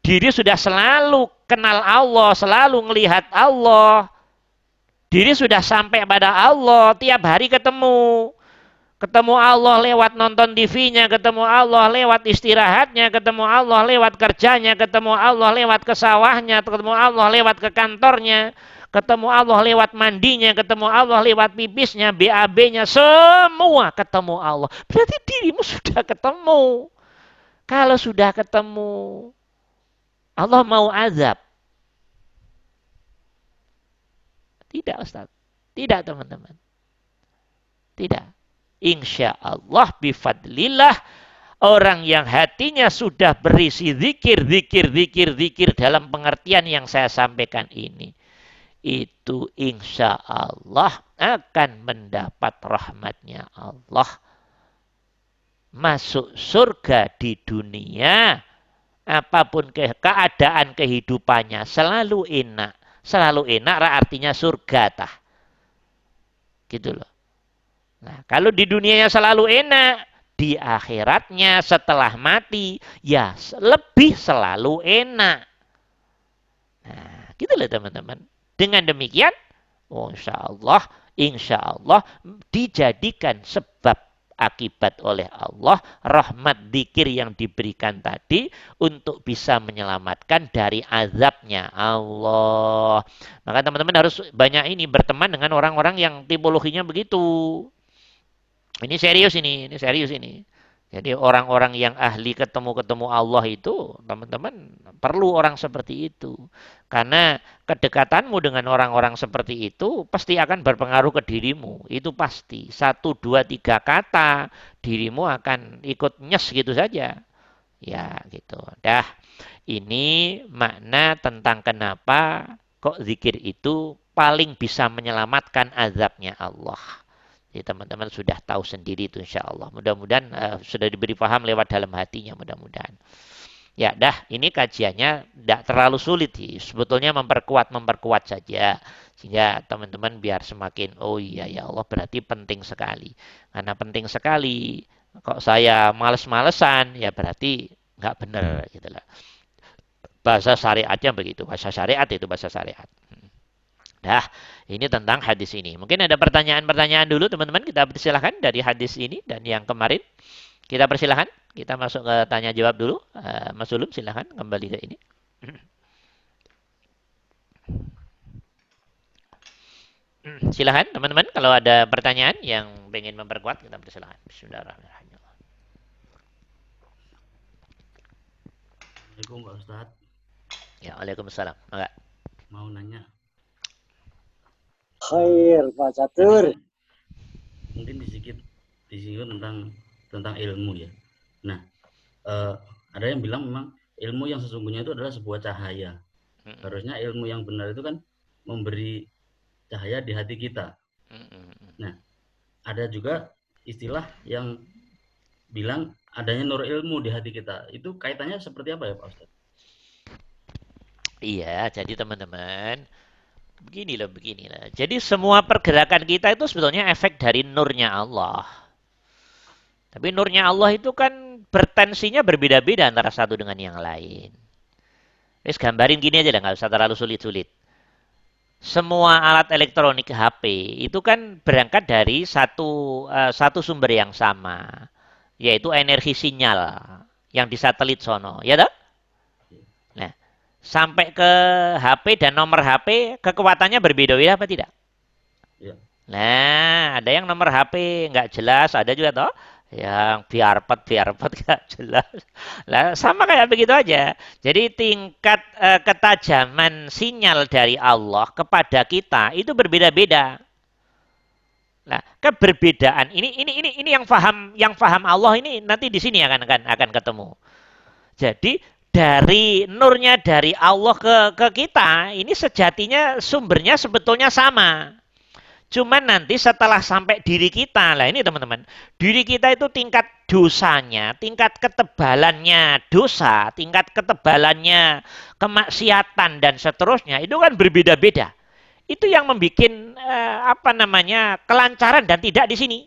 Diri sudah selalu kenal Allah, selalu melihat Allah Diri sudah sampai pada Allah, tiap hari ketemu. Ketemu Allah lewat nonton TV-nya, ketemu Allah lewat istirahatnya, ketemu Allah lewat kerjanya, ketemu Allah lewat ke sawahnya, ketemu Allah lewat ke kantornya, ketemu Allah lewat mandinya, ketemu Allah lewat pipisnya, BAB-nya, semua ketemu Allah. Berarti dirimu sudah ketemu. Kalau sudah ketemu, Allah mau azab. Tidak Ustaz. Tidak teman-teman. Tidak. Insya Allah bifadlillah orang yang hatinya sudah berisi zikir, zikir, zikir, zikir dalam pengertian yang saya sampaikan ini. Itu insya Allah akan mendapat rahmatnya Allah. masuk surga di dunia, apa pun ke keadaan kehidupannya selalu enak. Selalu enak artinya surga tah. Gitu loh. Nah, kalau di dunianya selalu enak, di akhiratnya setelah mati ya lebih selalu enak. Nah, gitu loh teman-teman. Dengan demikian, oh insya Allah, insya Allah dijadikan sebab akibat oleh Allah rahmat dikir yang diberikan tadi untuk bisa menyelamatkan dari azabnya Allah. Maka teman-teman harus banyak ini berteman dengan orang-orang yang tipologinya begitu. Ini serius ini, ini serius ini. Jadi orang-orang yang ahli ketemu-ketemu Allah itu, teman-teman perlu orang seperti itu. Karena kedekatanmu dengan orang-orang seperti itu pasti akan berpengaruh ke dirimu. Itu pasti. Satu, dua, tiga kata, dirimu akan ikut nyes gitu saja. Ya gitu. Dah, ini makna tentang kenapa kok zikir itu paling bisa menyelamatkan azabnya Allah. Jadi teman-teman sudah tahu sendiri itu insya Allah. Mudah-mudahan uh, sudah diberi paham lewat dalam hatinya mudah-mudahan. Ya dah ini kajiannya tidak terlalu sulit sih. Sebetulnya memperkuat memperkuat saja sehingga teman-teman biar semakin oh iya ya Allah berarti penting sekali. Karena penting sekali. Kok saya males-malesan ya berarti nggak benar gitu lah. Bahasa syariatnya begitu. Bahasa syariat itu bahasa syariat. Dah, ini tentang hadis ini. Mungkin ada pertanyaan-pertanyaan dulu teman-teman. Kita persilahkan dari hadis ini dan yang kemarin. Kita persilahkan. Kita masuk ke tanya jawab dulu. Uh, Mas Ulum silahkan kembali ke ini. Silahkan teman-teman kalau ada pertanyaan yang ingin memperkuat kita persilahkan. Bismillahirrahmanirrahim. Assalamualaikum Pak Ustadz. Ya, Waalaikumsalam. Enggak. Mau nanya Khair, Pak Catur. Mungkin sedikit disinggung tentang tentang ilmu ya. Nah, eh, ada yang bilang memang ilmu yang sesungguhnya itu adalah sebuah cahaya. Harusnya ilmu yang benar itu kan memberi cahaya di hati kita. Nah, ada juga istilah yang bilang adanya nur ilmu di hati kita. Itu kaitannya seperti apa ya Pak Ustadz? Iya, jadi teman-teman, beginilah beginilah. Jadi semua pergerakan kita itu sebetulnya efek dari nurnya Allah. Tapi nurnya Allah itu kan bertensinya berbeda-beda antara satu dengan yang lain. Wis gambarin gini aja lah, nggak usah terlalu sulit-sulit. Semua alat elektronik HP itu kan berangkat dari satu uh, satu sumber yang sama, yaitu energi sinyal yang di satelit sono, ya tak? Sampai ke HP dan nomor HP kekuatannya berbeda-beda apa tidak? Ya. Nah, ada yang nomor HP nggak jelas, ada juga toh yang biarpet biarpet nggak jelas. Lah sama kayak begitu aja. Jadi tingkat uh, ketajaman sinyal dari Allah kepada kita itu berbeda-beda. Nah, keberbedaan ini ini ini ini yang faham yang faham Allah ini nanti di sini akan akan akan ketemu. Jadi dari nurnya dari Allah ke ke kita ini sejatinya sumbernya sebetulnya sama. Cuman nanti setelah sampai diri kita, lah ini teman-teman, diri kita itu tingkat dosanya, tingkat ketebalannya dosa, tingkat ketebalannya kemaksiatan dan seterusnya itu kan berbeda-beda. Itu yang membuat eh, apa namanya kelancaran dan tidak di sini,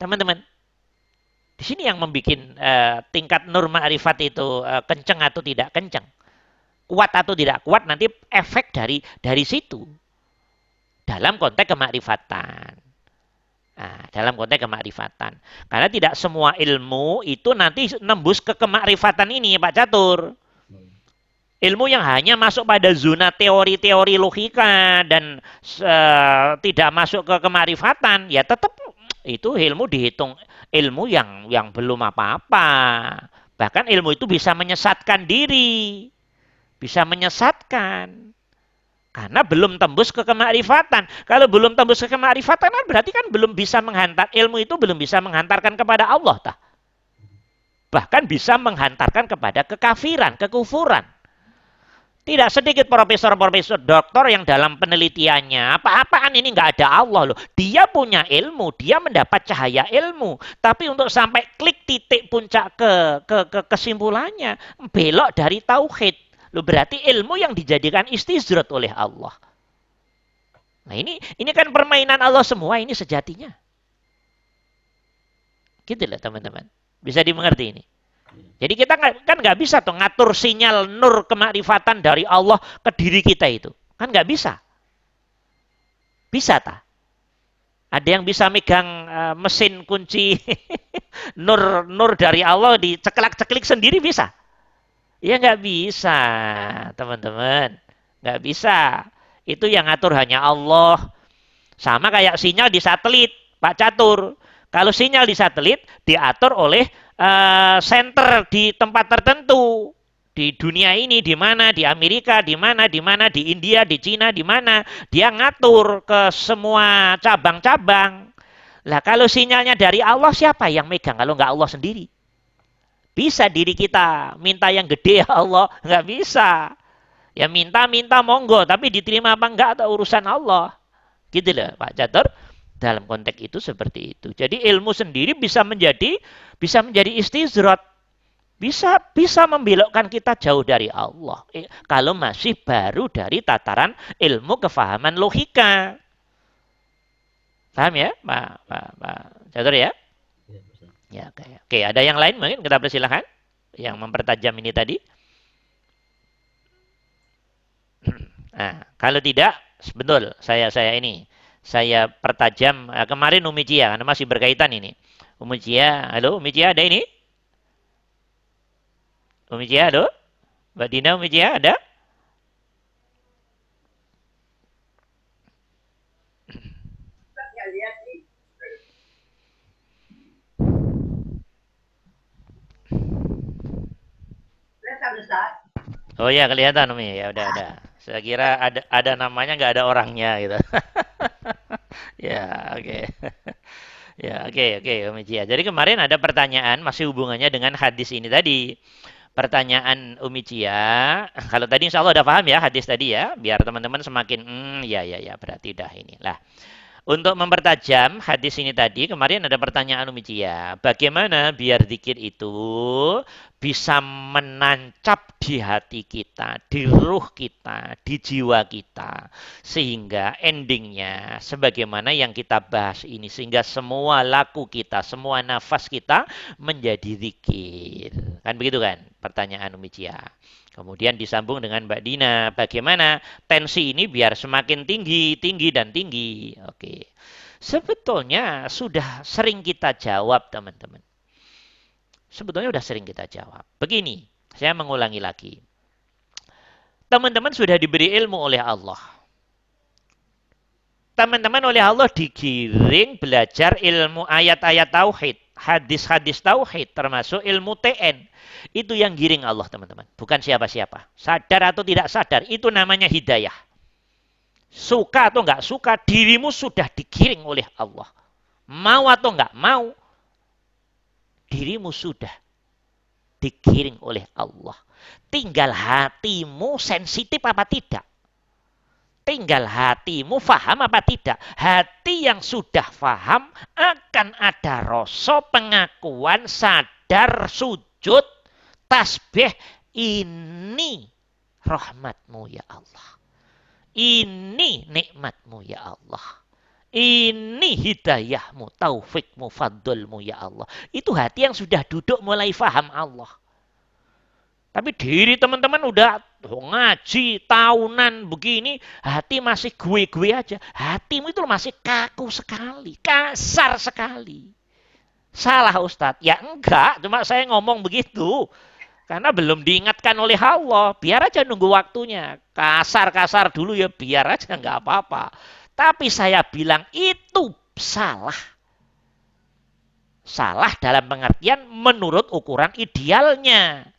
teman-teman. Di sini yang membuat uh, tingkat nur ma'rifat itu uh, kenceng atau tidak kenceng. Kuat atau tidak kuat nanti efek dari dari situ. Dalam konteks kemakrifatan. Nah, dalam konteks kemakrifatan. Karena tidak semua ilmu itu nanti nembus ke kemakrifatan ini, Pak Catur. Ilmu yang hanya masuk pada zona teori-teori logika dan uh, tidak masuk ke kemarifatan, ya tetap itu ilmu dihitung ilmu yang yang belum apa-apa. Bahkan ilmu itu bisa menyesatkan diri. Bisa menyesatkan. Karena belum tembus ke kemakrifatan. Kalau belum tembus ke kemakrifatan berarti kan belum bisa menghantar ilmu itu belum bisa menghantarkan kepada Allah tah. Bahkan bisa menghantarkan kepada kekafiran, kekufuran. Tidak sedikit profesor-profesor doktor yang dalam penelitiannya, apa-apaan ini nggak ada Allah loh. Dia punya ilmu, dia mendapat cahaya ilmu. Tapi untuk sampai klik titik puncak ke, ke, ke kesimpulannya, belok dari tauhid. Loh berarti ilmu yang dijadikan istizrat oleh Allah. Nah ini ini kan permainan Allah semua ini sejatinya. Gitu lah teman-teman. Bisa dimengerti ini. Jadi kita kan nggak bisa tuh ngatur sinyal nur kemakrifatan dari Allah ke diri kita itu. Kan nggak bisa. Bisa tak? Ada yang bisa megang uh, mesin kunci nur nur dari Allah diceklak-ceklik sendiri bisa? Ya nggak bisa, teman-teman. Nggak bisa. Itu yang ngatur hanya Allah. Sama kayak sinyal di satelit, Pak Catur. Kalau sinyal di satelit diatur oleh uh, center di tempat tertentu. Di dunia ini di mana? Di Amerika di mana? Di mana? Di India di Cina di mana? Dia ngatur ke semua cabang-cabang. Lah kalau sinyalnya dari Allah siapa yang megang kalau nggak Allah sendiri? Bisa diri kita minta yang gede ya Allah nggak bisa. Ya minta minta monggo tapi diterima apa enggak atau urusan Allah? Gitu loh Pak Catur. Dalam konteks itu seperti itu. Jadi ilmu sendiri bisa menjadi bisa menjadi istizrat. Bisa bisa membelokkan kita jauh dari Allah. Eh, kalau masih baru dari tataran ilmu kefahaman logika. Paham ya, Pak Pak Pak Catur ya? Ya, ya oke. Oke, ada yang lain mungkin kita persilahkan yang mempertajam ini tadi. Nah, kalau tidak, betul saya saya ini saya pertajam uh, kemarin Umi Cia karena masih berkaitan ini. Umi Cia, halo Umi Cia ada ini? Umi Cia, halo? Mbak Dina Umi Cia ada? Oh ya kelihatan Umi ya udah ada. Saya kira ada ada namanya nggak ada orangnya gitu. ya oke. Ya oke okay, oke okay, Om Cia. Jadi kemarin ada pertanyaan masih hubungannya dengan hadis ini tadi. Pertanyaan Umi Cia, kalau tadi insya Allah udah paham ya hadis tadi ya, biar teman-teman semakin, hmm, ya ya ya berarti dah ini lah. Untuk mempertajam hadis ini tadi, kemarin ada pertanyaan Umi Cia. Bagaimana biar zikir itu bisa menancap di hati kita, di ruh kita, di jiwa kita. Sehingga endingnya sebagaimana yang kita bahas ini. Sehingga semua laku kita, semua nafas kita menjadi zikir. Kan begitu kan pertanyaan Umi Cia. Kemudian disambung dengan Mbak Dina, bagaimana tensi ini biar semakin tinggi, tinggi dan tinggi. Oke. Sebetulnya sudah sering kita jawab, teman-teman. Sebetulnya sudah sering kita jawab. Begini, saya mengulangi lagi. Teman-teman sudah diberi ilmu oleh Allah. Teman-teman oleh Allah digiring belajar ilmu ayat-ayat tauhid, hadis-hadis tauhid termasuk ilmu TN itu yang giring Allah, teman-teman. Bukan siapa-siapa. Sadar atau tidak sadar, itu namanya hidayah. Suka atau enggak suka, dirimu sudah digiring oleh Allah. Mau atau enggak mau, dirimu sudah digiring oleh Allah. Tinggal hatimu sensitif apa tidak. Tinggal hatimu faham apa tidak. Hati yang sudah faham akan ada rasa pengakuan sadar sujud tasbih ini rahmatmu ya Allah. Ini nikmatmu ya Allah. Ini hidayahmu, taufikmu, fadlmu ya Allah. Itu hati yang sudah duduk mulai faham Allah. Tapi diri teman-teman udah ngaji tahunan begini, hati masih gue-gue aja. Hatimu itu masih kaku sekali, kasar sekali. Salah Ustadz. Ya enggak, cuma saya ngomong begitu. Karena belum diingatkan oleh Allah. Biar aja nunggu waktunya. Kasar-kasar dulu ya biar aja nggak apa-apa. Tapi saya bilang itu salah. Salah dalam pengertian menurut ukuran idealnya.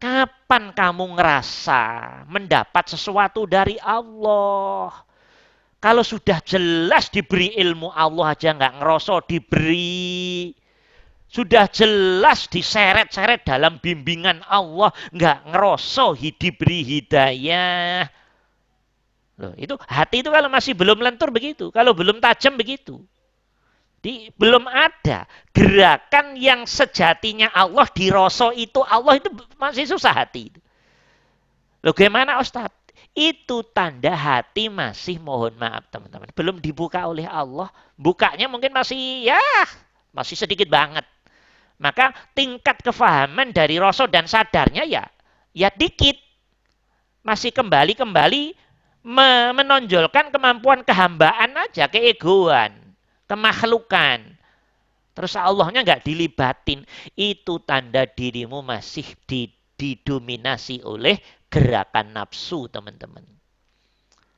Kapan kamu ngerasa mendapat sesuatu dari Allah? Kalau sudah jelas diberi ilmu Allah aja nggak ngerosok diberi. Sudah jelas diseret-seret dalam bimbingan Allah. Nggak ngeroso diberi hidayah. Loh, itu hati itu kalau masih belum lentur begitu. Kalau belum tajam begitu. Di, belum ada gerakan yang sejatinya Allah diroso itu Allah itu masih susah hati. Loh gimana Ustadz? Itu tanda hati masih mohon maaf teman-teman. Belum dibuka oleh Allah. Bukanya mungkin masih ya masih sedikit banget. Maka tingkat kefahaman dari rasa dan sadarnya ya ya dikit. Masih kembali-kembali menonjolkan kemampuan kehambaan aja, keegoan kemakhlukan. Terus Allahnya nggak dilibatin. Itu tanda dirimu masih didominasi oleh gerakan nafsu, teman-teman.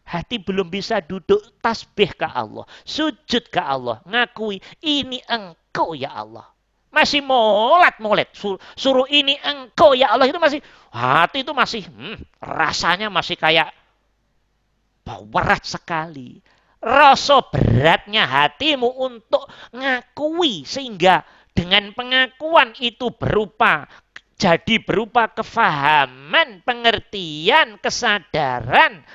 Hati belum bisa duduk tasbih ke Allah. Sujud ke Allah. Ngakui, ini engkau ya Allah. Masih molat-molet. Suruh ini engkau ya Allah. Itu masih, hati itu masih, hmm, rasanya masih kayak berat sekali rasa beratnya hatimu untuk ngakui sehingga dengan pengakuan itu berupa jadi berupa kefahaman, pengertian, kesadaran.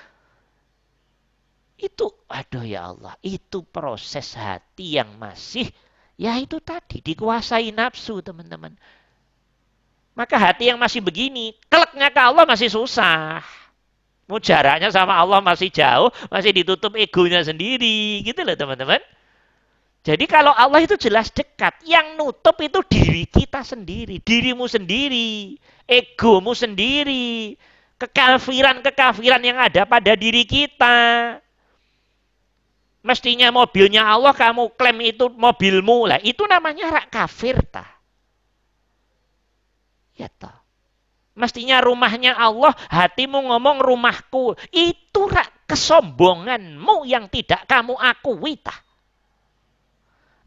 Itu aduh ya Allah, itu proses hati yang masih ya itu tadi dikuasai nafsu, teman-teman. Maka hati yang masih begini, keleknya ke Allah masih susah. Mau jaraknya sama Allah masih jauh, masih ditutup egonya sendiri. Gitu loh teman-teman. Jadi kalau Allah itu jelas dekat, yang nutup itu diri kita sendiri, dirimu sendiri, egomu sendiri, kekafiran-kekafiran yang ada pada diri kita. Mestinya mobilnya Allah kamu klaim itu mobilmu lah, itu namanya rak kafir ta. Ya toh. Mestinya rumahnya Allah, hatimu ngomong rumahku. Itu kesombonganmu yang tidak kamu akui. Tah.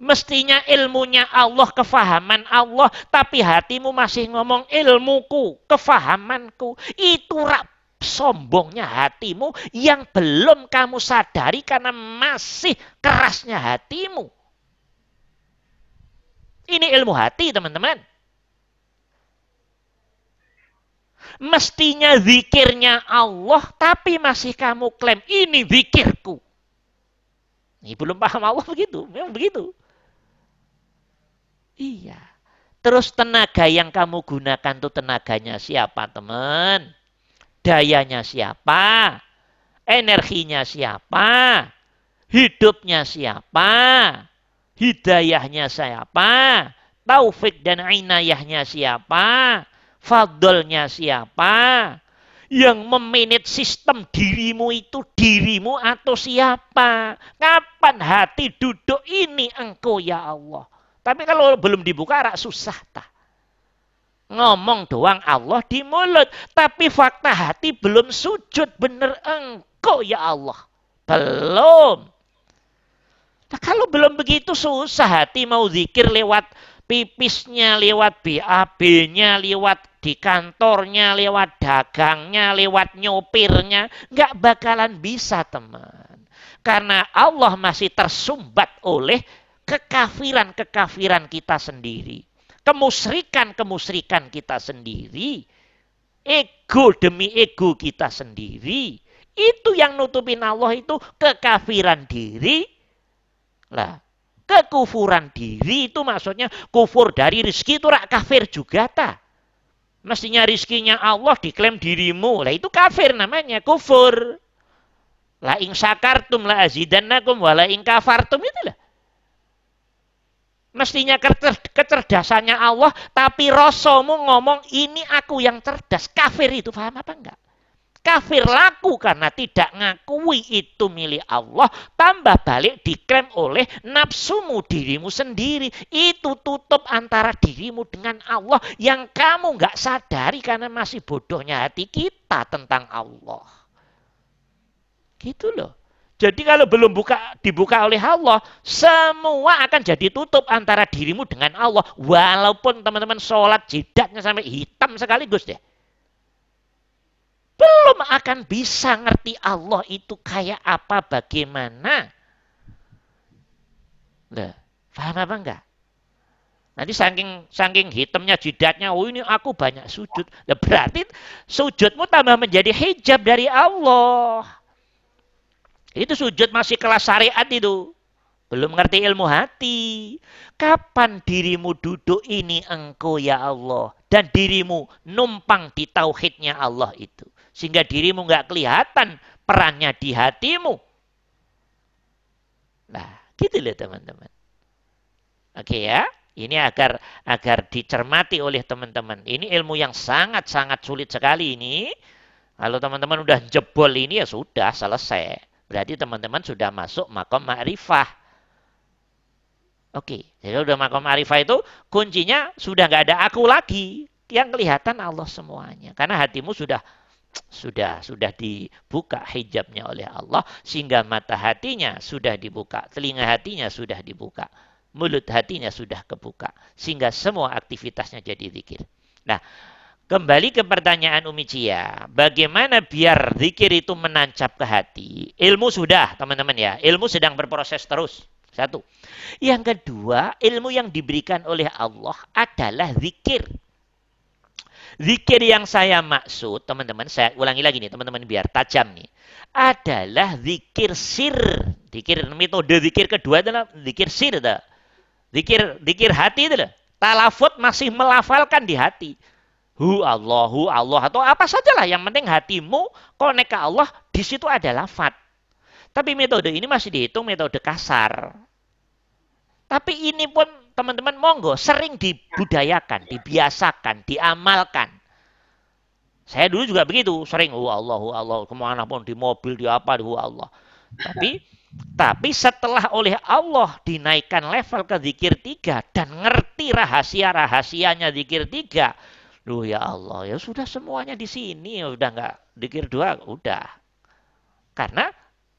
Mestinya ilmunya Allah, kefahaman Allah, tapi hatimu masih ngomong ilmuku, kefahamanku. Itu rak sombongnya hatimu yang belum kamu sadari karena masih kerasnya hatimu. Ini ilmu hati, teman-teman. Mestinya zikirnya Allah, tapi masih kamu klaim, ini zikirku. Ini belum paham Allah begitu, memang begitu. Iya. Terus tenaga yang kamu gunakan itu tenaganya siapa teman? Dayanya siapa? Energinya siapa? Hidupnya siapa? Hidayahnya siapa? Taufik dan inayahnya siapa? Fadlnya siapa? Yang memanage sistem dirimu itu dirimu atau siapa? Kapan hati duduk ini engkau ya Allah? Tapi kalau belum dibuka rak susah tak? Ngomong doang Allah di mulut. Tapi fakta hati belum sujud bener engkau ya Allah. Belum. Nah, kalau belum begitu susah hati mau zikir lewat pipisnya, lewat BAB-nya, lewat di kantornya, lewat dagangnya, lewat nyopirnya, nggak bakalan bisa teman. Karena Allah masih tersumbat oleh kekafiran-kekafiran kita sendiri. Kemusrikan-kemusrikan kita sendiri. Ego demi ego kita sendiri. Itu yang nutupin Allah itu kekafiran diri. Lah, kekufuran diri itu maksudnya kufur dari rizki itu rak kafir juga tak. Mestinya rizkinya Allah diklaim dirimu. Lah itu kafir namanya, kufur. La ing sakartum la azidannakum wa la ing kafartum itulah. Mestinya kecerdasannya Allah, tapi rasamu ngomong ini aku yang cerdas. Kafir itu paham apa enggak? Kafir laku karena tidak ngakui itu milik Allah. Tambah balik diklaim oleh nafsumu dirimu sendiri. Itu tutup antara dirimu dengan Allah yang kamu nggak sadari karena masih bodohnya hati kita tentang Allah. Gitu loh. Jadi kalau belum buka dibuka oleh Allah, semua akan jadi tutup antara dirimu dengan Allah. Walaupun teman-teman sholat jidatnya sampai hitam sekaligus deh belum akan bisa ngerti Allah itu kayak apa, bagaimana. Loh, paham apa enggak? Nanti saking saking hitamnya jidatnya, oh ini aku banyak sujud. Nah, berarti sujudmu tambah menjadi hijab dari Allah. Itu sujud masih kelas syariat itu. Belum ngerti ilmu hati. Kapan dirimu duduk ini engkau ya Allah. Dan dirimu numpang di tauhidnya Allah itu. Sehingga dirimu nggak kelihatan perannya di hatimu. Nah, gitu loh teman-teman. Oke ya. Ini agar agar dicermati oleh teman-teman. Ini ilmu yang sangat-sangat sulit sekali ini. Kalau teman-teman udah jebol ini ya sudah selesai. Berarti teman-teman sudah masuk makom ma'rifah. Oke, jadi udah makom ma'rifah itu kuncinya sudah nggak ada aku lagi. Yang kelihatan Allah semuanya. Karena hatimu sudah sudah sudah dibuka hijabnya oleh Allah sehingga mata hatinya sudah dibuka, telinga hatinya sudah dibuka mulut hatinya sudah kebuka. Sehingga semua aktivitasnya jadi zikir. Nah, kembali ke pertanyaan Umi Cia. Bagaimana biar zikir itu menancap ke hati? Ilmu sudah, teman-teman ya. Ilmu sedang berproses terus. Satu. Yang kedua, ilmu yang diberikan oleh Allah adalah zikir. Zikir yang saya maksud, teman-teman, saya ulangi lagi nih, teman-teman, biar tajam nih. Adalah zikir sir. Zikir, metode zikir kedua adalah zikir sir. Dah. Dikir, dikir hati itu. Talafut masih melafalkan di hati. Hu Allah, hu Allah atau apa sajalah yang penting hatimu konek ke Allah di situ ada lafat. Tapi metode ini masih dihitung metode kasar. Tapi ini pun teman-teman monggo sering dibudayakan, dibiasakan, diamalkan. Saya dulu juga begitu, sering hu Allah, hu Allah, ke mana pun di mobil, di apa, hu Allah. Tapi tapi setelah oleh Allah dinaikkan level ke zikir tiga dan ngerti rahasia-rahasianya zikir tiga, Loh ya Allah, ya sudah semuanya di sini, ya udah nggak zikir dua, udah. Karena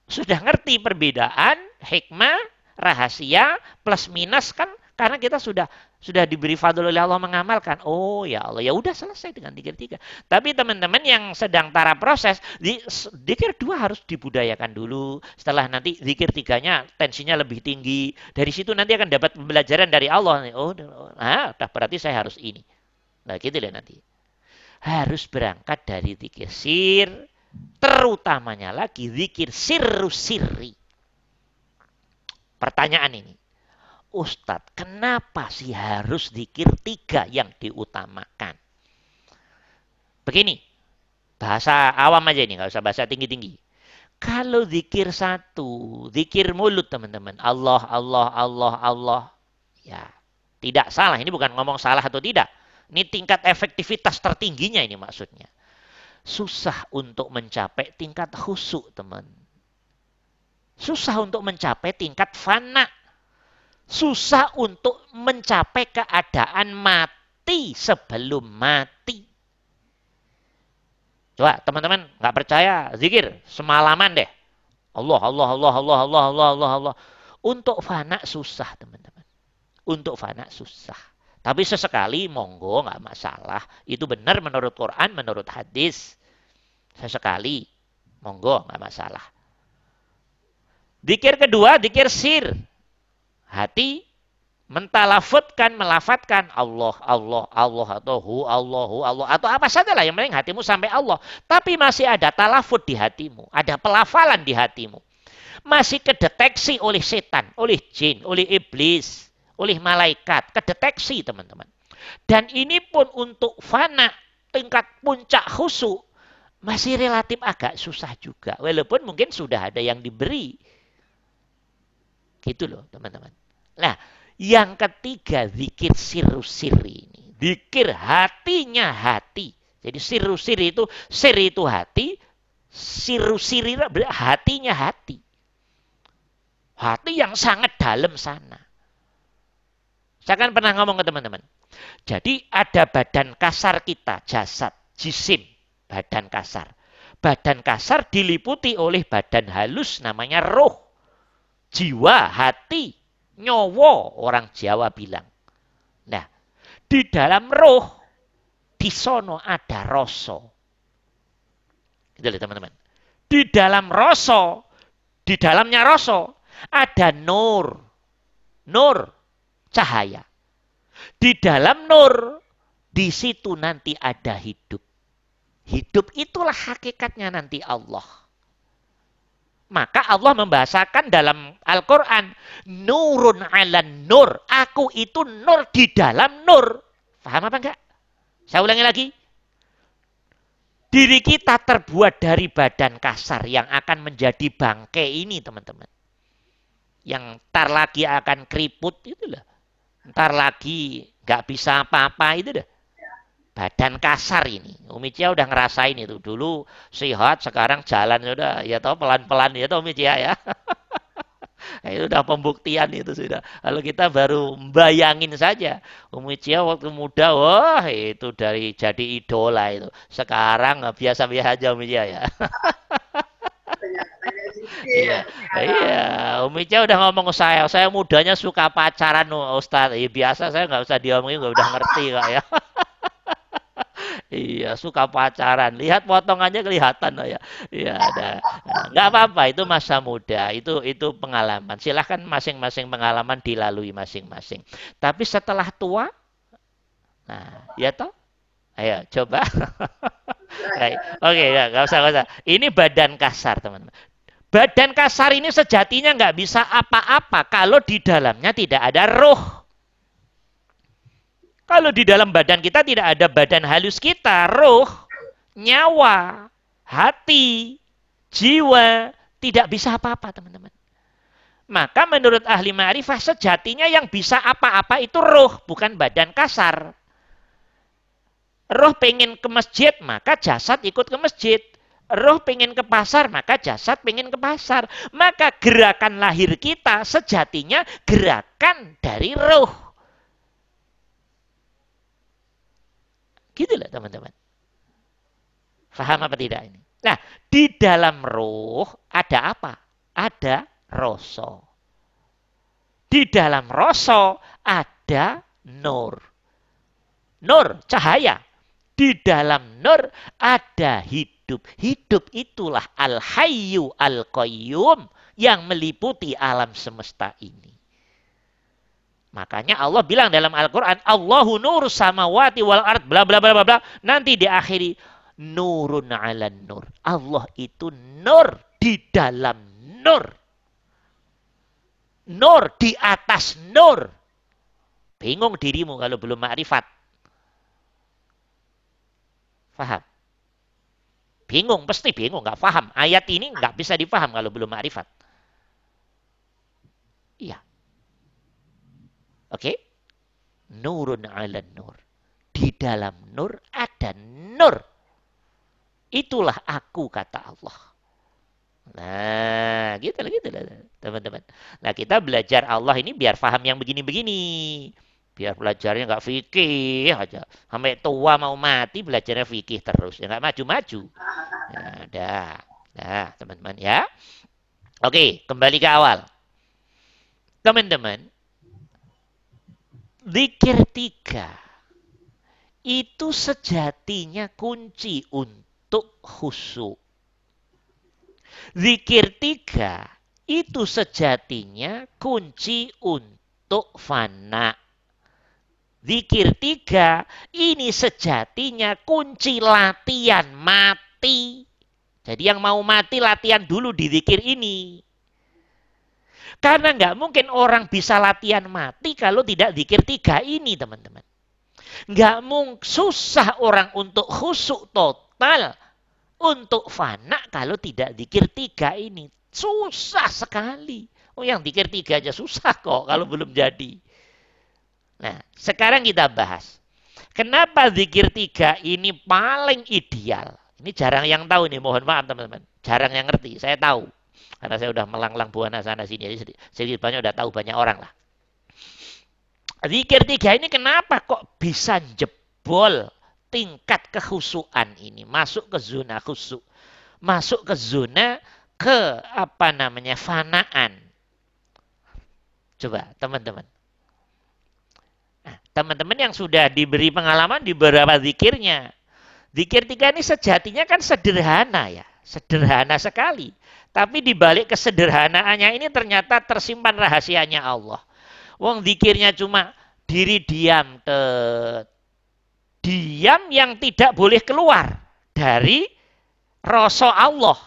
sudah ngerti perbedaan, hikmah, rahasia, plus minus kan karena kita sudah sudah diberi fadl oleh Allah mengamalkan. Oh ya Allah, ya udah selesai dengan dikir tiga. Tapi teman-teman yang sedang tara proses, di, dikir dua harus dibudayakan dulu. Setelah nanti dikir tiganya tensinya lebih tinggi. Dari situ nanti akan dapat pembelajaran dari Allah. Oh, nah, berarti saya harus ini. Nah, gitu lah nanti. Harus berangkat dari dikir sir, terutamanya lagi zikir sirru sirri. Pertanyaan ini. Ustadz, kenapa sih harus dikir tiga yang diutamakan? Begini, bahasa awam aja ini, nggak usah bahasa tinggi-tinggi. Kalau zikir satu, zikir mulut teman-teman. Allah, Allah, Allah, Allah. Ya, tidak salah. Ini bukan ngomong salah atau tidak. Ini tingkat efektivitas tertingginya ini maksudnya. Susah untuk mencapai tingkat khusuk teman. Susah untuk mencapai tingkat fana susah untuk mencapai keadaan mati sebelum mati. Coba teman-teman nggak percaya, zikir semalaman deh. Allah, Allah, Allah, Allah, Allah, Allah, Allah, Allah. Untuk fana susah teman-teman. Untuk fana susah. Tapi sesekali monggo nggak masalah. Itu benar menurut Quran, menurut hadis. Sesekali monggo nggak masalah. Dikir kedua, dikir sir hati mentalafutkan, melafatkan Allah, Allah, Allah atau hu Allah, hu Allah atau apa saja lah yang penting hatimu sampai Allah. Tapi masih ada talafut di hatimu, ada pelafalan di hatimu. Masih kedeteksi oleh setan, oleh jin, oleh iblis, oleh malaikat, kedeteksi teman-teman. Dan ini pun untuk fana tingkat puncak khusyuk masih relatif agak susah juga. Walaupun mungkin sudah ada yang diberi. Gitu loh teman-teman. Nah, yang ketiga zikir siru siri ini. Zikir hatinya hati. Jadi siru siri itu, siri itu hati, siru siri hatinya hati. Hati yang sangat dalam sana. Saya kan pernah ngomong ke teman-teman. Jadi ada badan kasar kita, jasad, jisim, badan kasar. Badan kasar diliputi oleh badan halus namanya roh. Jiwa, hati, nyowo orang Jawa bilang. Nah, di dalam roh di sono ada rasa. Gitu loh teman-teman. Di dalam rasa, di dalamnya rasa ada nur. Nur, cahaya. Di dalam nur, di situ nanti ada hidup. Hidup itulah hakikatnya nanti Allah. Maka Allah membahasakan dalam Al-Quran, Nurun ala nur. Aku itu nur di dalam nur. Paham apa enggak? Saya ulangi lagi. Diri kita terbuat dari badan kasar yang akan menjadi bangkai ini teman-teman. Yang tar lagi akan keriput itulah. Ntar lagi nggak bisa apa-apa itu dah. Badan kasar ini. Umi Cia udah ngerasain itu. Dulu sehat, sekarang jalan sudah. Ya tau pelan-pelan ya tau Umi Cia ya. itu udah pembuktian itu sudah. Kalau kita baru bayangin saja. Umi Cia waktu muda, wah itu dari jadi idola itu. Sekarang biasa-biasa aja Umi Cia ya. Iya, iya. Umi Cia udah ngomong ke saya, saya mudanya suka pacaran Ustaz. Iya biasa saya nggak usah diomongin, udah ngerti kok ya. Iya, suka pacaran. Lihat potongannya kelihatan loh ya. Iya, ada. Nah, apa-apa, itu masa muda, itu itu pengalaman. Silahkan masing-masing pengalaman dilalui masing-masing. Tapi setelah tua, nah, ya toh? Ayo, coba. Oke, okay, ya, nggak usah, nggak usah. Ini badan kasar, teman-teman. Badan kasar ini sejatinya nggak bisa apa-apa kalau di dalamnya tidak ada roh. Kalau di dalam badan kita tidak ada badan halus kita, roh, nyawa, hati, jiwa, tidak bisa apa-apa teman-teman. Maka menurut ahli ma'rifah sejatinya yang bisa apa-apa itu roh, bukan badan kasar. Roh pengen ke masjid, maka jasad ikut ke masjid roh pengen ke pasar, maka jasad pengen ke pasar. Maka gerakan lahir kita sejatinya gerakan dari roh. Gitu lah teman-teman. Faham apa tidak ini? Nah, di dalam roh ada apa? Ada rasa. Di dalam rasa ada nur. Nur, cahaya. Di dalam nur ada hidup. Hidup itulah al-hayyu al-qayyum yang meliputi alam semesta ini. Makanya Allah bilang dalam Al-Quran, Allahu nur samawati wal ard, bla bla bla bla bla. Nanti diakhiri, nurun ala nur. Allah itu nur di dalam nur. Nur di atas nur. Bingung dirimu kalau belum makrifat. Faham? Bingung, pasti bingung, nggak paham. Ayat ini nggak bisa dipaham kalau belum ma'rifat. Iya. Oke? Okay? Nurun ala nur. Di dalam nur ada nur. Itulah aku kata Allah. Nah, gitu lah, gitu lah, teman-teman. Nah, kita belajar Allah ini biar paham yang begini-begini. Biar belajarnya nggak fikih aja. Sampai tua mau mati belajarnya fikih terus. Ya nggak maju-maju. Ya, dah. Nah, teman-teman ya. Oke, kembali ke awal. Teman-teman, zikir tiga itu sejatinya kunci untuk khusyuk. Zikir tiga itu sejatinya kunci untuk fana. Zikir tiga, ini sejatinya kunci latihan mati. Jadi yang mau mati latihan dulu di zikir ini. Karena nggak mungkin orang bisa latihan mati kalau tidak zikir tiga ini teman-teman. Nggak mungkin susah orang untuk khusuk total untuk fana kalau tidak zikir tiga ini. Susah sekali. Oh yang zikir tiga aja susah kok kalau belum jadi. Nah, sekarang kita bahas. Kenapa zikir tiga ini paling ideal? Ini jarang yang tahu nih, mohon maaf teman-teman. Jarang yang ngerti, saya tahu. Karena saya udah melanglang buana sana sini, jadi sedikit banyak udah tahu banyak orang lah. Zikir tiga ini kenapa kok bisa jebol tingkat kehusuan ini, masuk ke zona khusuk, masuk ke zona ke apa namanya fanaan. Coba teman-teman, Nah, teman-teman yang sudah diberi pengalaman di beberapa zikirnya. Zikir tiga ini sejatinya kan sederhana ya. Sederhana sekali. Tapi di balik kesederhanaannya ini ternyata tersimpan rahasianya Allah. Wong zikirnya cuma diri diam te, diam yang tidak boleh keluar dari rasa Allah.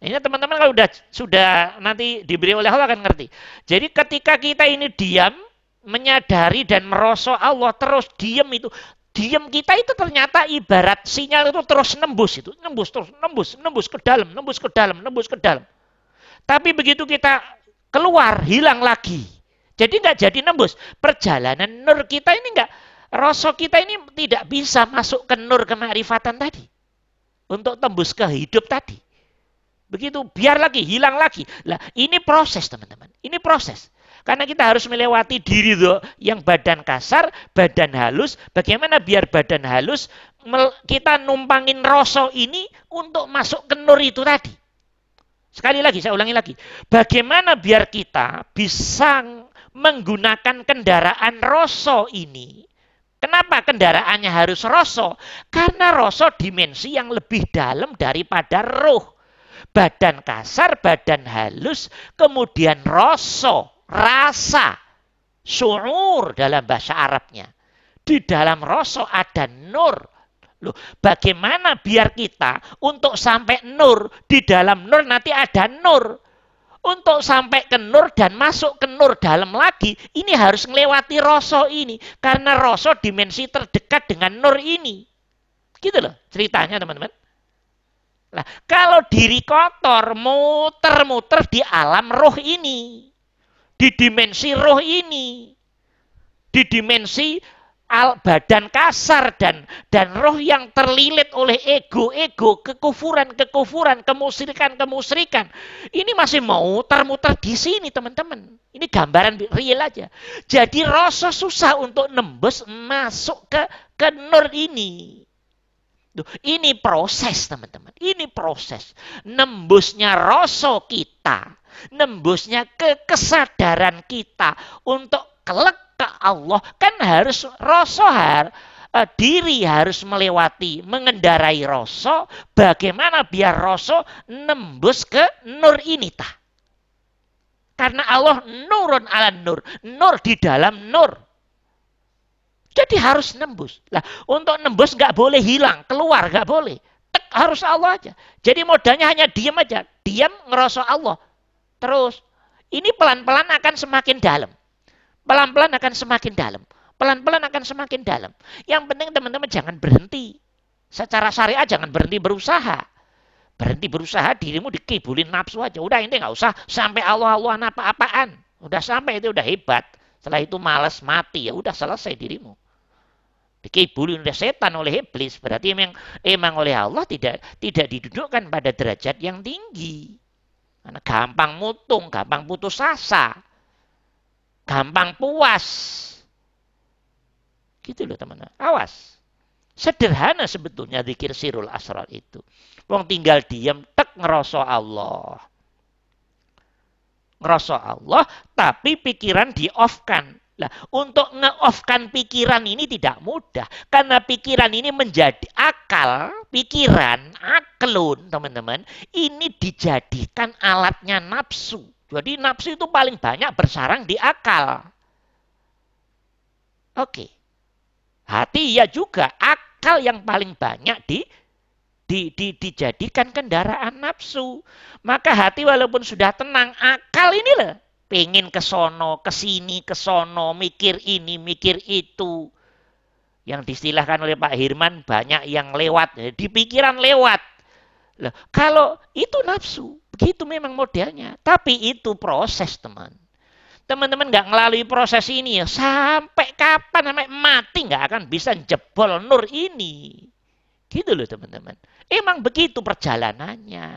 Ini teman-teman kalau sudah sudah nanti diberi oleh Allah akan ngerti. Jadi ketika kita ini diam, menyadari dan merosok Allah terus diam itu, diam kita itu ternyata ibarat sinyal itu terus nembus itu, nembus terus, nembus, nembus ke dalam, nembus ke dalam, nembus ke dalam. Tapi begitu kita keluar, hilang lagi. Jadi nggak jadi nembus. Perjalanan nur kita ini nggak, rosok kita ini tidak bisa masuk ke nur kemarifatan tadi. Untuk tembus ke hidup tadi. Begitu biar lagi, hilang lagi. Lah, ini proses teman-teman. Ini proses. Karena kita harus melewati diri tuh yang badan kasar, badan halus. Bagaimana biar badan halus kita numpangin rosok ini untuk masuk ke nur itu tadi. Sekali lagi, saya ulangi lagi. Bagaimana biar kita bisa menggunakan kendaraan rosok ini Kenapa kendaraannya harus rosok? Karena rosok dimensi yang lebih dalam daripada roh badan kasar, badan halus, kemudian rosso, rasa, suur dalam bahasa Arabnya. Di dalam rosso ada nur. Loh, bagaimana biar kita untuk sampai nur, di dalam nur nanti ada nur. Untuk sampai ke nur dan masuk ke nur dalam lagi, ini harus melewati rosso ini. Karena rosso dimensi terdekat dengan nur ini. Gitu loh ceritanya teman-teman. Nah, kalau diri kotor muter-muter di alam roh ini, di dimensi roh ini, di dimensi al badan kasar dan dan roh yang terlilit oleh ego-ego, kekufuran-kekufuran, kemusrikan-kemusrikan. Ini masih mau muter-muter di sini, teman-teman. Ini gambaran real aja. Jadi rasa susah untuk nembus masuk ke ke nur ini. Tuh, ini proses teman-teman. Ini proses. Nembusnya rasa kita. Nembusnya ke kesadaran kita. Untuk kelek ke Allah. Kan harus rasa har, uh, diri harus melewati, mengendarai rasa. Bagaimana biar rasa nembus ke nur ini tah. Karena Allah nurun ala nur. Nur di dalam nur. Jadi harus nembus. Lah, untuk nembus nggak boleh hilang, keluar nggak boleh. Tek, harus Allah aja. Jadi modalnya hanya diam aja. Diam ngerasa Allah. Terus, ini pelan-pelan akan semakin dalam. Pelan-pelan akan semakin dalam. Pelan-pelan akan semakin dalam. Yang penting teman-teman jangan berhenti. Secara syariat jangan berhenti berusaha. Berhenti berusaha dirimu dikibulin nafsu aja. Udah ini nggak usah sampai Allah-Allah apa-apaan. Udah sampai itu udah hebat. Setelah itu malas mati ya udah selesai dirimu. Dikibulin oleh setan oleh iblis berarti emang emang oleh Allah tidak tidak didudukkan pada derajat yang tinggi. Karena gampang mutung, gampang putus asa. Gampang puas. Gitu loh teman-teman. Awas. Sederhana sebetulnya zikir sirul asrar itu. Wong tinggal diam, tek ngerasa Allah ngerasa Allah, tapi pikiran di-off-kan. Nah, untuk nge-off-kan pikiran ini tidak mudah. Karena pikiran ini menjadi akal, pikiran, aklun, teman-teman. Ini dijadikan alatnya nafsu. Jadi nafsu itu paling banyak bersarang di akal. Oke. Hati ya juga akal yang paling banyak di di, di, dijadikan kendaraan nafsu. Maka hati walaupun sudah tenang, akal ini loh. Pengen ke sono, ke sini, ke sono, mikir ini, mikir itu. Yang distilahkan oleh Pak Hirman banyak yang lewat. Di pikiran lewat. Loh, kalau itu nafsu, begitu memang modelnya. Tapi itu proses teman. Teman-teman nggak melalui proses ini ya sampai kapan sampai mati nggak akan bisa jebol nur ini. Gitu loh teman-teman. Emang begitu perjalanannya.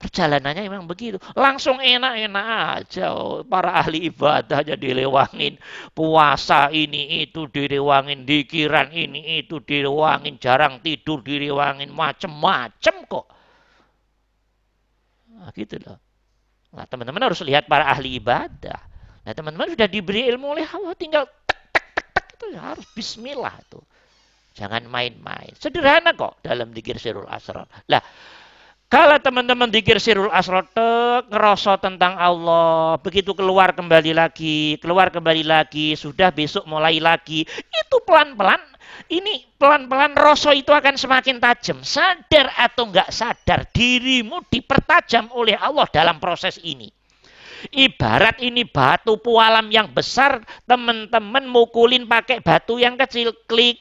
Perjalanannya emang begitu. Langsung enak-enak aja. Para ahli ibadah aja dilewangin. Puasa ini itu dilewangin. Dikiran ini itu dilewangin. Jarang tidur dilewangin. Macem-macem kok. Nah, gitu loh. Nah, teman-teman harus lihat para ahli ibadah. Nah, teman-teman sudah diberi ilmu oleh Allah. Tinggal tek, tek, tek, tek. Itu harus bismillah tuh. Jangan main-main. Sederhana kok dalam dikir sirul asrar. Lah, Kalau teman-teman dikir sirul asrote, ngerosot tentang Allah, begitu keluar kembali lagi, keluar kembali lagi, sudah besok mulai lagi, itu pelan-pelan, ini pelan-pelan rosok itu akan semakin tajam. Sadar atau enggak sadar, dirimu dipertajam oleh Allah dalam proses ini. Ibarat ini batu pualam yang besar, teman-teman mukulin pakai batu yang kecil, klik,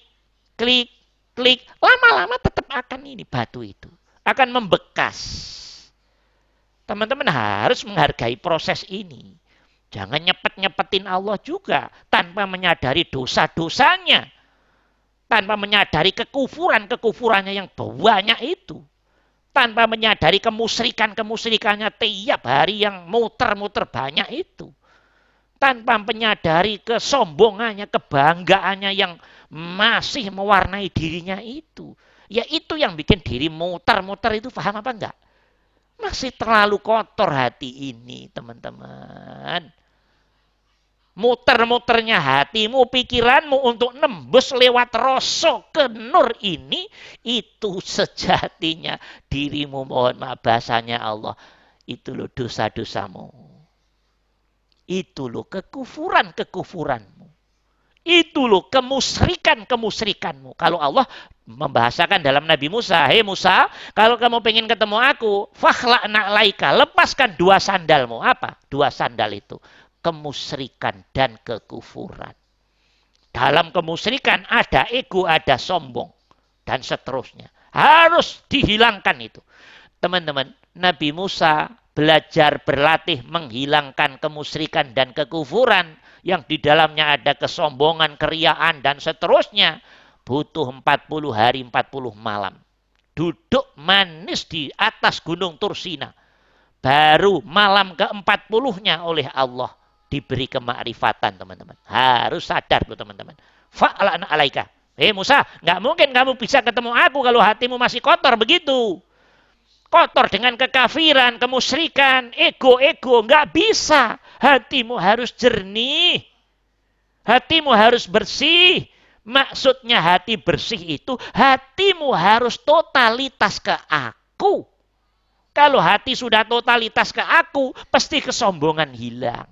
klik, klik, lama-lama tetap akan ini batu itu akan membekas. Teman-teman harus menghargai proses ini. Jangan nyepet-nyepetin Allah juga tanpa menyadari dosa-dosanya. Tanpa menyadari kekufuran-kekufurannya yang banyak itu. Tanpa menyadari kemusrikan-kemusrikannya tiap hari yang muter-muter banyak itu. Tanpa menyadari kesombongannya, kebanggaannya yang masih mewarnai dirinya itu. Ya itu yang bikin diri muter-muter itu paham apa enggak? Masih terlalu kotor hati ini teman-teman. Muter-muternya hatimu, pikiranmu untuk nembus lewat rosok ke nur ini, itu sejatinya dirimu mohon maaf bahasanya Allah. Itu loh dosa-dosamu. Itu loh kekufuran-kekufuranmu. Itu loh kemusrikan-kemusrikanmu. Kalau Allah membahasakan dalam Nabi Musa, Hei Musa, kalau kamu pengen ketemu aku, fakhla laika, lepaskan dua sandalmu. Apa? Dua sandal itu. Kemusrikan dan kekufuran. Dalam kemusrikan ada ego, ada sombong. Dan seterusnya. Harus dihilangkan itu. Teman-teman, Nabi Musa belajar berlatih menghilangkan kemusrikan dan kekufuran yang di dalamnya ada kesombongan, keriaan, dan seterusnya, butuh 40 hari 40 malam. Duduk manis di atas gunung Tursina. Baru malam ke-40-nya oleh Allah diberi kemakrifatan teman-teman. Harus sadar teman-teman. Fa'ala alaika. Eh Musa, nggak mungkin kamu bisa ketemu aku kalau hatimu masih kotor begitu. Kotor dengan kekafiran, kemusyrikan, ego-ego. Nggak bisa. Hatimu harus jernih. Hatimu harus bersih. Maksudnya hati bersih itu hatimu harus totalitas ke aku. Kalau hati sudah totalitas ke aku, pasti kesombongan hilang.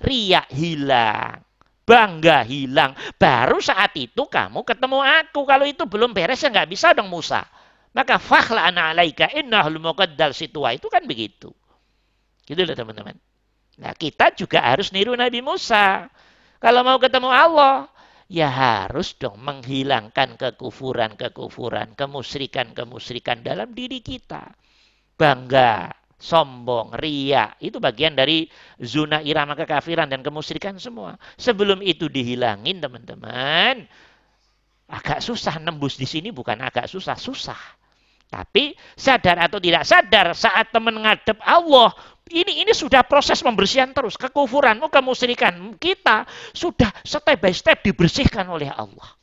Riak hilang. Bangga hilang. Baru saat itu kamu ketemu aku. Kalau itu belum beres ya nggak bisa dong Musa. Maka fakhla ana alaika innahul muqaddal situa itu kan begitu. Gitu loh teman-teman. Nah kita juga harus niru Nabi Musa. Kalau mau ketemu Allah, ya harus dong menghilangkan kekufuran-kekufuran, kemusyrikan-kemusyrikan dalam diri kita. Bangga, sombong, ria, itu bagian dari zona irama kekafiran dan kemusyrikan semua. Sebelum itu dihilangin teman-teman, agak susah nembus di sini bukan agak susah, susah. Tapi sadar atau tidak sadar saat teman ngadep Allah, ini ini sudah proses pembersihan terus. Kekufuranmu, kemusyrikan kita sudah step by step dibersihkan oleh Allah.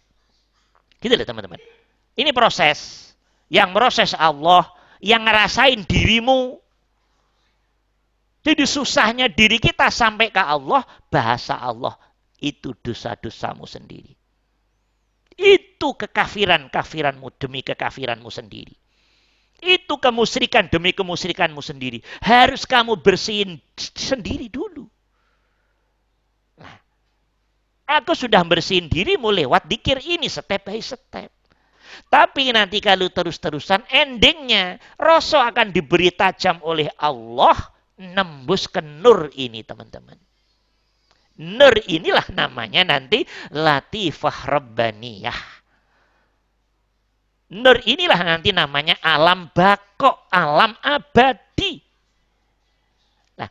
Gitu loh teman-teman. Ini proses. Yang proses Allah, yang ngerasain dirimu. Jadi susahnya diri kita sampai ke Allah, bahasa Allah itu dosa-dosamu sendiri. Itu kekafiran-kafiranmu demi kekafiranmu sendiri. Itu kemusrikan demi kemusrikanmu sendiri. Harus kamu bersihin sendiri dulu. Nah, aku sudah bersihin dirimu lewat dikir ini step by step. Tapi nanti kalau terus-terusan endingnya rasa akan diberi tajam oleh Allah nembus ke nur ini teman-teman. Nur inilah namanya nanti latifah rabbaniyah. Nur inilah nanti namanya alam bakok, alam abadi. Nah,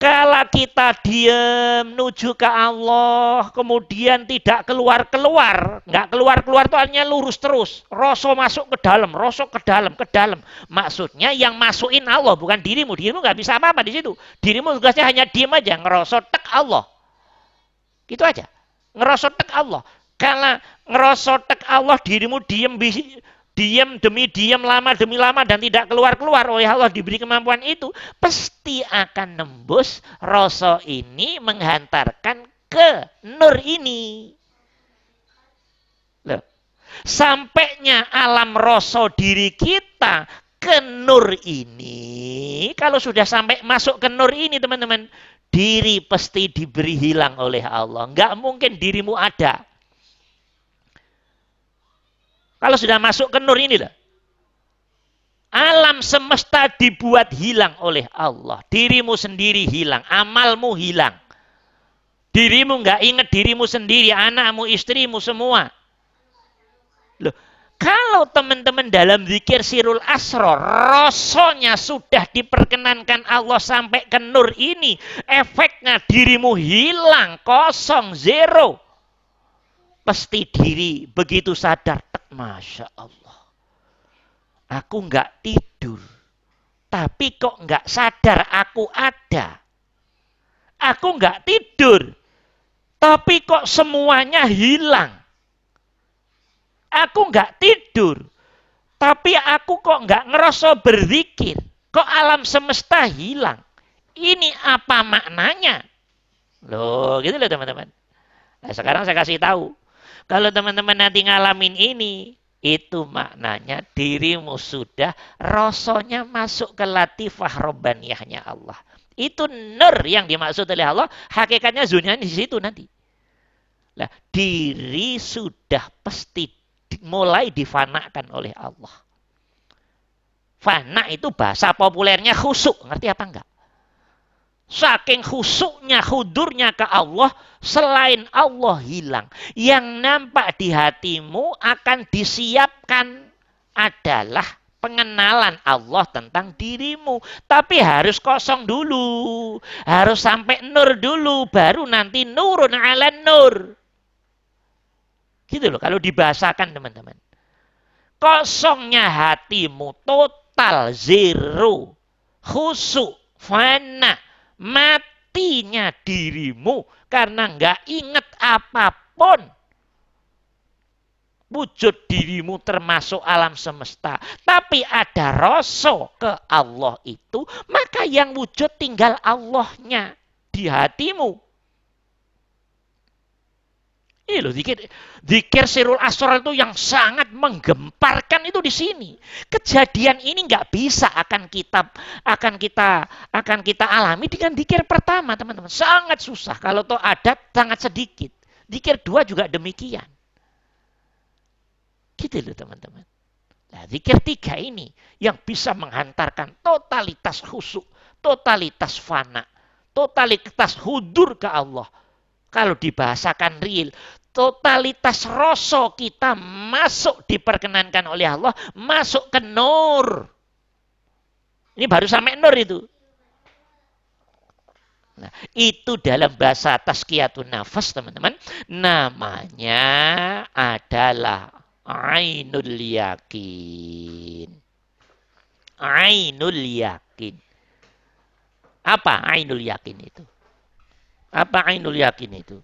kalau kita diam menuju ke Allah, kemudian tidak keluar-keluar, nggak keluar-keluar itu artinya lurus terus. Rosok masuk ke dalam, rosok ke dalam, ke dalam. Maksudnya yang masukin Allah, bukan dirimu. Dirimu nggak bisa apa-apa di situ. Dirimu tugasnya hanya diam aja, ngerosok tek Allah. Gitu aja. Ngerosok tek Allah. Karena ngerosotek Allah dirimu diam diam demi diam lama demi lama dan tidak keluar-keluar oleh Allah diberi kemampuan itu pasti akan nembus rasa ini menghantarkan ke nur ini. Loh. Sampainya alam rasa diri kita ke nur ini, kalau sudah sampai masuk ke nur ini teman-teman, diri pasti diberi hilang oleh Allah. Enggak mungkin dirimu ada. Kalau sudah masuk ke nur ini dah. Alam semesta dibuat hilang oleh Allah. Dirimu sendiri hilang, amalmu hilang. Dirimu nggak ingat dirimu sendiri, anakmu, istrimu semua. Loh, kalau teman-teman dalam zikir sirul asro, rasanya sudah diperkenankan Allah sampai ke nur ini, efeknya dirimu hilang, kosong, zero. Pasti diri begitu sadar, Masya Allah. Aku nggak tidur. Tapi kok nggak sadar aku ada. Aku nggak tidur. Tapi kok semuanya hilang. Aku nggak tidur. Tapi aku kok nggak ngerasa berzikir. Kok alam semesta hilang. Ini apa maknanya? Loh, gitu loh teman-teman. Nah, sekarang saya kasih tahu. Kalau teman-teman nanti ngalamin ini, itu maknanya dirimu sudah rasanya masuk ke latifah robbaniyahnya Allah. Itu nur yang dimaksud oleh Allah. Hakikatnya zunya di situ nanti. Nah, diri sudah pasti mulai difanakan oleh Allah. Fana itu bahasa populernya khusuk. Ngerti apa enggak? Saking khusuknya, hudurnya ke Allah, selain Allah hilang. Yang nampak di hatimu akan disiapkan adalah pengenalan Allah tentang dirimu. Tapi harus kosong dulu. Harus sampai nur dulu. Baru nanti nurun ala nur. Gitu loh kalau dibahasakan teman-teman. Kosongnya hatimu total zero. Khusuk, fana matinya dirimu karena nggak inget apa pun. Wujud dirimu termasuk alam semesta. Tapi ada rasa ke Allah itu, maka yang wujud tinggal Allahnya di hatimu. Ini loh, dikir, dikir sirul asrar itu yang sangat menggemparkan itu di sini. Kejadian ini nggak bisa akan kita akan kita akan kita alami dengan dikir pertama, teman-teman. Sangat susah. Kalau toh ada sangat sedikit. Dikir dua juga demikian. Gitu loh, teman-teman. Nah, zikir tiga ini yang bisa menghantarkan totalitas khusuk, totalitas fana, totalitas hudur ke Allah. Kalau dibahasakan real, totalitas rasa kita masuk diperkenankan oleh Allah, masuk ke nur. Ini baru sampai nur itu. Nah, itu dalam bahasa tazkiyatun nafas, teman-teman. Namanya adalah ainul yakin. Ainul yakin. Apa ainul yakin itu? Apa ainul yakin itu?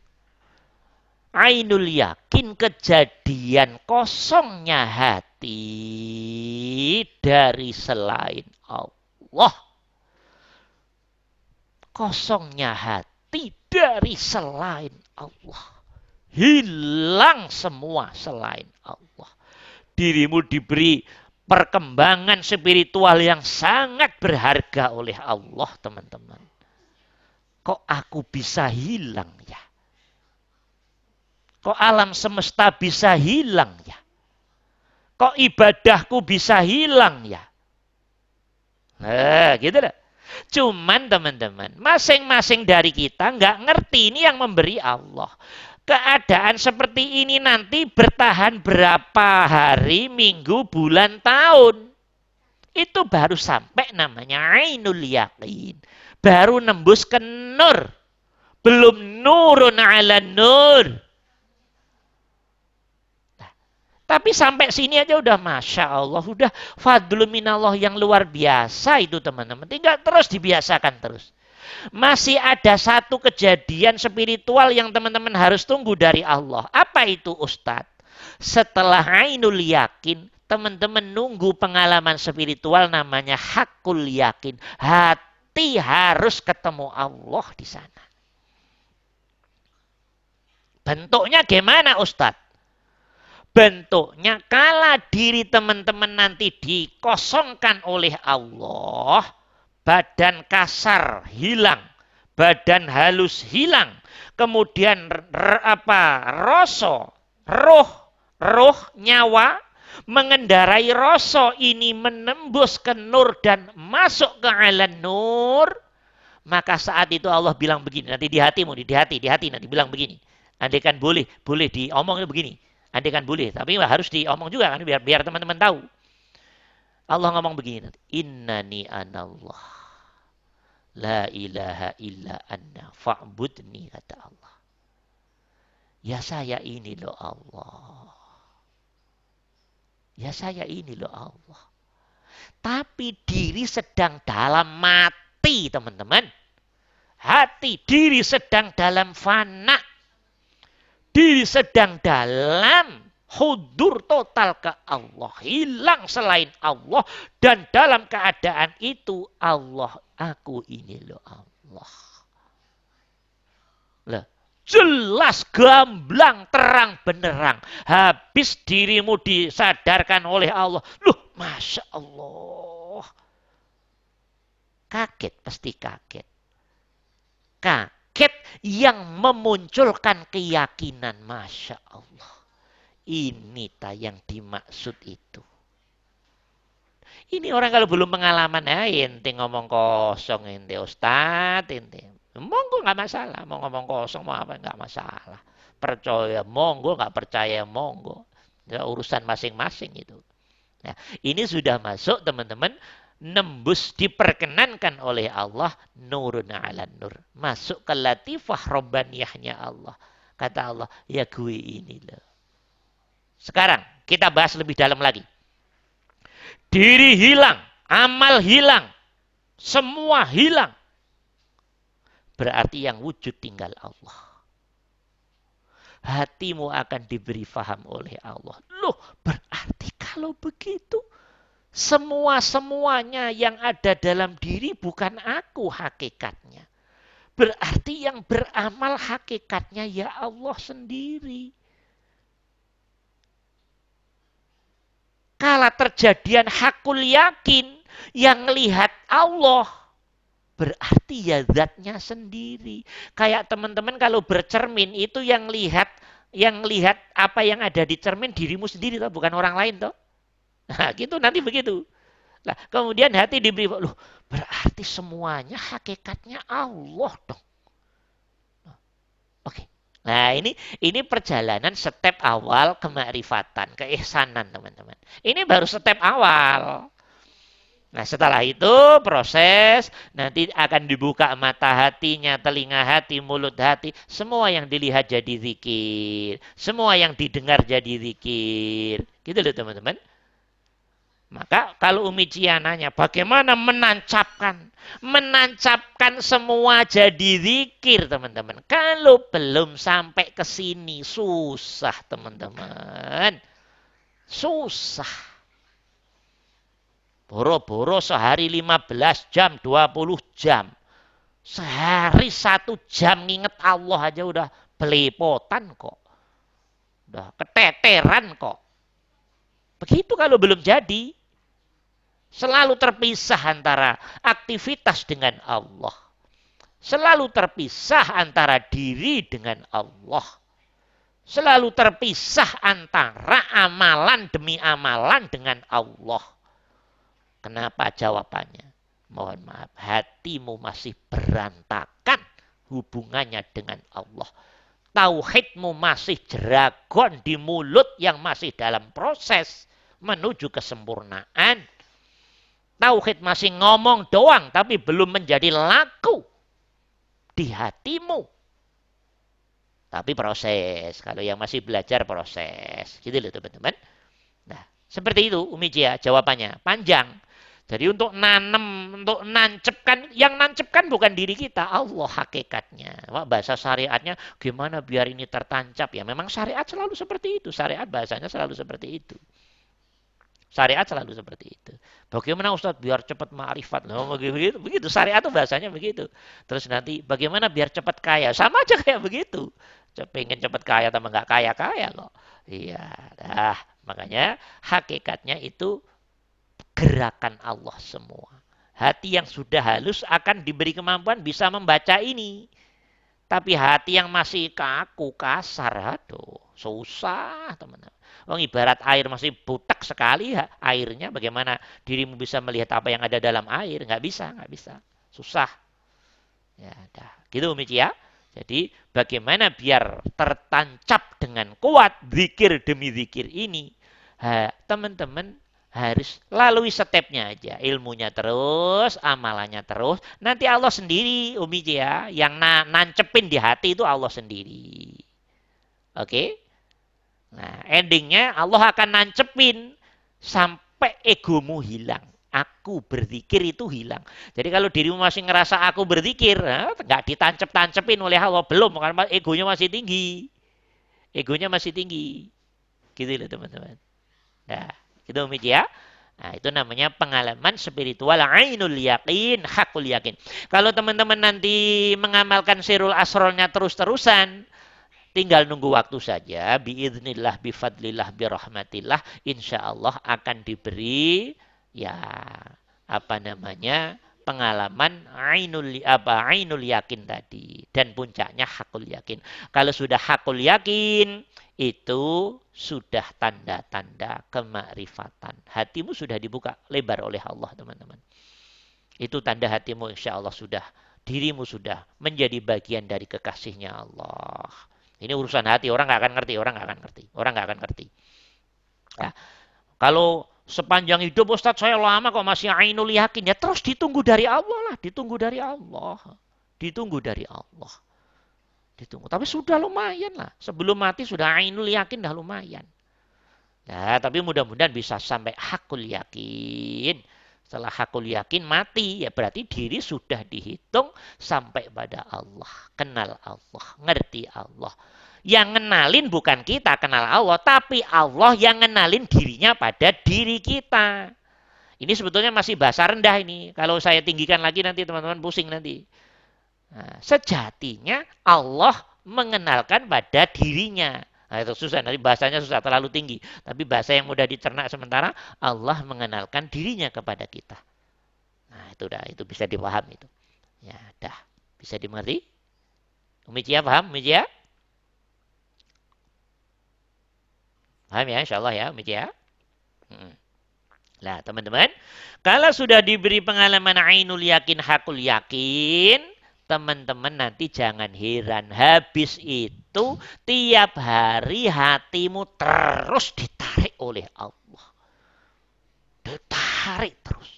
Ainul yakin kejadian kosongnya hati dari selain Allah. Kosongnya hati dari selain Allah. Hilang semua selain Allah. Dirimu diberi perkembangan spiritual yang sangat berharga oleh Allah, teman-teman. Kok aku bisa hilang ya? Kok alam semesta bisa hilang ya? Kok ibadahku bisa hilang ya? Nah, gitu dah. Cuman teman-teman, masing-masing dari kita nggak ngerti ini yang memberi Allah. Keadaan seperti ini nanti bertahan berapa hari, minggu, bulan, tahun. Itu baru sampai namanya ainul yakin. Baru nembus ke nur. Belum nurun ala nur. Tapi sampai sini aja udah Masya Allah. Udah fadlu minallah yang luar biasa itu teman-teman. Tinggal terus dibiasakan terus. Masih ada satu kejadian spiritual yang teman-teman harus tunggu dari Allah. Apa itu Ustadz? Setelah Ainul Yakin, teman-teman nunggu pengalaman spiritual namanya Hakul Yakin. Hati harus ketemu Allah di sana. Bentuknya gimana Ustadz? Bentuknya kala diri teman-teman nanti dikosongkan oleh Allah, badan kasar hilang, badan halus hilang, kemudian apa? rasa, roh, roh, nyawa mengendarai rasa ini menembus ke nur dan masuk ke alam nur, maka saat itu Allah bilang begini, nanti di hatimu, di hati, di hati nanti bilang begini. Andai kan boleh, boleh diomongnya begini. Andai kan boleh, tapi harus diomong juga kan biar biar teman-teman tahu. Allah ngomong begini, Innani anallah. La ilaha illa anna fa'budni kata Allah. Ya saya ini loh Allah. Ya saya ini loh Allah. Tapi diri sedang dalam mati teman-teman. Hati diri sedang dalam fana diri sedang dalam hudur total ke Allah, hilang selain Allah dan dalam keadaan itu Allah aku ini loh Allah. Lah, jelas gamblang terang benerang. Habis dirimu disadarkan oleh Allah. Loh, Masya Allah. Kaget, pasti kaget. Kaget sakit yang memunculkan keyakinan. Masya Allah. Ini yang dimaksud itu. Ini orang kalau belum pengalaman ya ente ngomong kosong ente ustad ente. Monggo nggak masalah, mau ngomong kosong mau apa nggak masalah. Percaya monggo, nggak percaya monggo. Ya, urusan masing-masing itu. Nah, ini sudah masuk teman-teman nembus diperkenankan oleh Allah nurun ala nur. Masuk ke latifah robbaniyahnya Allah. Kata Allah, ya gue ini loh. Sekarang kita bahas lebih dalam lagi. Diri hilang, amal hilang, semua hilang. Berarti yang wujud tinggal Allah. Hatimu akan diberi faham oleh Allah. Loh, berarti kalau begitu semua-semuanya yang ada dalam diri bukan aku hakikatnya. Berarti yang beramal hakikatnya ya Allah sendiri. Kala terjadian hakul yakin yang lihat Allah. Berarti ya zatnya sendiri. Kayak teman-teman kalau bercermin itu yang lihat yang lihat apa yang ada di cermin dirimu sendiri toh, bukan orang lain toh. Nah, gitu nanti begitu. Nah, kemudian hati diberi, loh, berarti semuanya hakikatnya Allah dong. Oke. Nah, ini ini perjalanan step awal kemarifatan, keihsanan, teman-teman. Ini baru step awal. Nah, setelah itu proses nanti akan dibuka mata hatinya, telinga hati, mulut hati, semua yang dilihat jadi zikir, semua yang didengar jadi zikir. Gitu loh, teman-teman. Maka kalau Umi Cia bagaimana menancapkan? Menancapkan semua jadi zikir, teman-teman. Kalau belum sampai ke sini, susah, teman-teman. Susah. Boro-boro sehari 15 jam, 20 jam. Sehari satu jam nginget Allah aja udah belepotan kok. Udah keteteran kok. Begitu kalau belum jadi. Selalu terpisah antara aktivitas dengan Allah. Selalu terpisah antara diri dengan Allah. Selalu terpisah antara amalan demi amalan dengan Allah. Kenapa jawabannya? Mohon maaf, hatimu masih berantakan hubungannya dengan Allah. Tauhidmu masih jeragon di mulut yang masih dalam proses menuju kesempurnaan Tauhid masih ngomong doang tapi belum menjadi laku di hatimu. Tapi proses. Kalau yang masih belajar proses. Gitu loh teman-teman. Nah, seperti itu Umi Jia jawabannya. Panjang. Jadi untuk nanam, untuk nancepkan, yang nancepkan bukan diri kita, Allah hakikatnya. Wah, bahasa syariatnya gimana biar ini tertancap ya. Memang syariat selalu seperti itu. Syariat bahasanya selalu seperti itu. Syariat selalu seperti itu. Bagaimana Ustadz biar cepat ma'rifat? Loh, begitu, begitu. Syariat itu bahasanya begitu. Terus nanti bagaimana biar cepat kaya? Sama aja kayak begitu. pengen cepat kaya tambah nggak kaya kaya kok. Iya, dah makanya hakikatnya itu gerakan Allah semua. Hati yang sudah halus akan diberi kemampuan bisa membaca ini. Tapi hati yang masih kaku, kasar, aduh, susah teman-teman. Wong ibarat air masih butak sekali ya, airnya bagaimana dirimu bisa melihat apa yang ada dalam air? Nggak bisa, nggak bisa. Susah. Ya, dah. Gitu Umi ya. Jadi bagaimana biar tertancap dengan kuat zikir demi zikir ini. Teman-teman harus lalui stepnya aja. Ilmunya terus, amalannya terus. Nanti Allah sendiri Umi ya. Yang na nancepin di hati itu Allah sendiri. Oke? Okay? Nah endingnya Allah akan nancepin sampai egomu hilang aku berzikir itu hilang. Jadi kalau dirimu masih ngerasa aku berzikir, nggak ditancep-tancepin oleh Allah belum karena egonya masih tinggi. Egonya masih tinggi. Gitu loh teman-teman. Nah, gitu Umi ya. Nah, itu namanya pengalaman spiritual ainul yakin, hakul yakin. Kalau teman-teman nanti mengamalkan sirul asrolnya terus-terusan, tinggal nunggu waktu saja. Biiznillah, bifadlillah, birahmatillah. Insya Allah akan diberi ya apa namanya pengalaman ainul apa ainul yakin tadi dan puncaknya hakul yakin. Kalau sudah hakul yakin itu sudah tanda-tanda kemakrifatan. Hatimu sudah dibuka lebar oleh Allah, teman-teman. Itu tanda hatimu insya Allah sudah dirimu sudah menjadi bagian dari kekasihnya Allah. Ini urusan hati, orang nggak akan ngerti, orang nggak akan ngerti, orang nggak akan ngerti. Ya. Kalau sepanjang hidup Ustadz saya lama kok masih ainul yakin ya terus ditunggu dari Allah lah ditunggu dari Allah ditunggu dari Allah ditunggu tapi sudah lumayan lah sebelum mati sudah ainul yakin dah lumayan ya tapi mudah-mudahan bisa sampai hakul yakin setelah hakul yakin mati ya berarti diri sudah dihitung sampai pada Allah kenal Allah ngerti Allah yang ngenalin bukan kita kenal Allah, tapi Allah yang ngenalin dirinya pada diri kita. Ini sebetulnya masih bahasa rendah ini. Kalau saya tinggikan lagi nanti teman-teman pusing nanti. Nah, sejatinya Allah mengenalkan pada dirinya. Nah, itu susah, nanti bahasanya susah, terlalu tinggi. Tapi bahasa yang mudah dicerna sementara, Allah mengenalkan dirinya kepada kita. Nah, itu dah, itu bisa dipahami itu. Ya, dah, bisa dimengerti? Umi paham? Umi Paham ya insya Allah ya Umi? Hmm. Nah teman-teman, kalau sudah diberi pengalaman ainul yakin, hakul yakin, teman-teman nanti jangan heran. Habis itu tiap hari hatimu terus ditarik oleh Allah. Ditarik terus.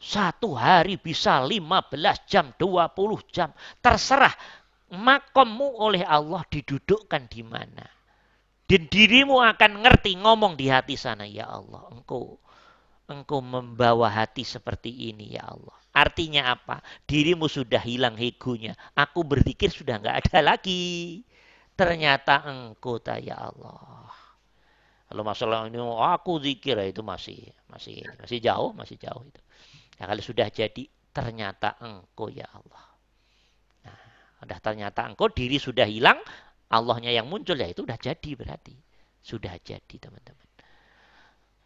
Satu hari bisa 15 jam, 20 jam. Terserah makommu oleh Allah didudukkan di mana. Dan dirimu akan ngerti ngomong di hati sana, ya Allah, engkau engkau membawa hati seperti ini, ya Allah. Artinya apa? Dirimu sudah hilang egonya. Aku berzikir sudah nggak ada lagi. Ternyata engkau, ya Allah. Kalau masalah ini oh, aku zikir ya itu masih masih masih jauh, masih jauh itu. Nah, kalau sudah jadi ternyata engkau ya Allah. Nah, udah ternyata engkau diri sudah hilang, Allahnya yang muncul ya itu sudah jadi berarti. Sudah jadi teman-teman.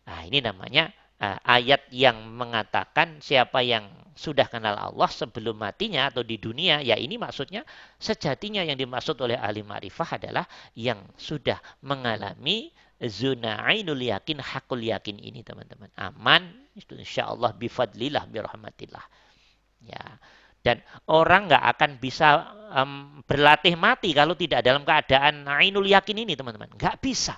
Nah ini namanya ayat yang mengatakan siapa yang sudah kenal Allah sebelum matinya atau di dunia, ya ini maksudnya sejatinya yang dimaksud oleh ahli ma'rifah adalah yang sudah mengalami zona ainul yakin, hakul yakin ini teman-teman. Aman, insya Allah bifadlillah, birahmatillah. Ya, dan orang nggak akan bisa um, berlatih mati kalau tidak dalam keadaan ainul yakin ini teman-teman. Nggak bisa.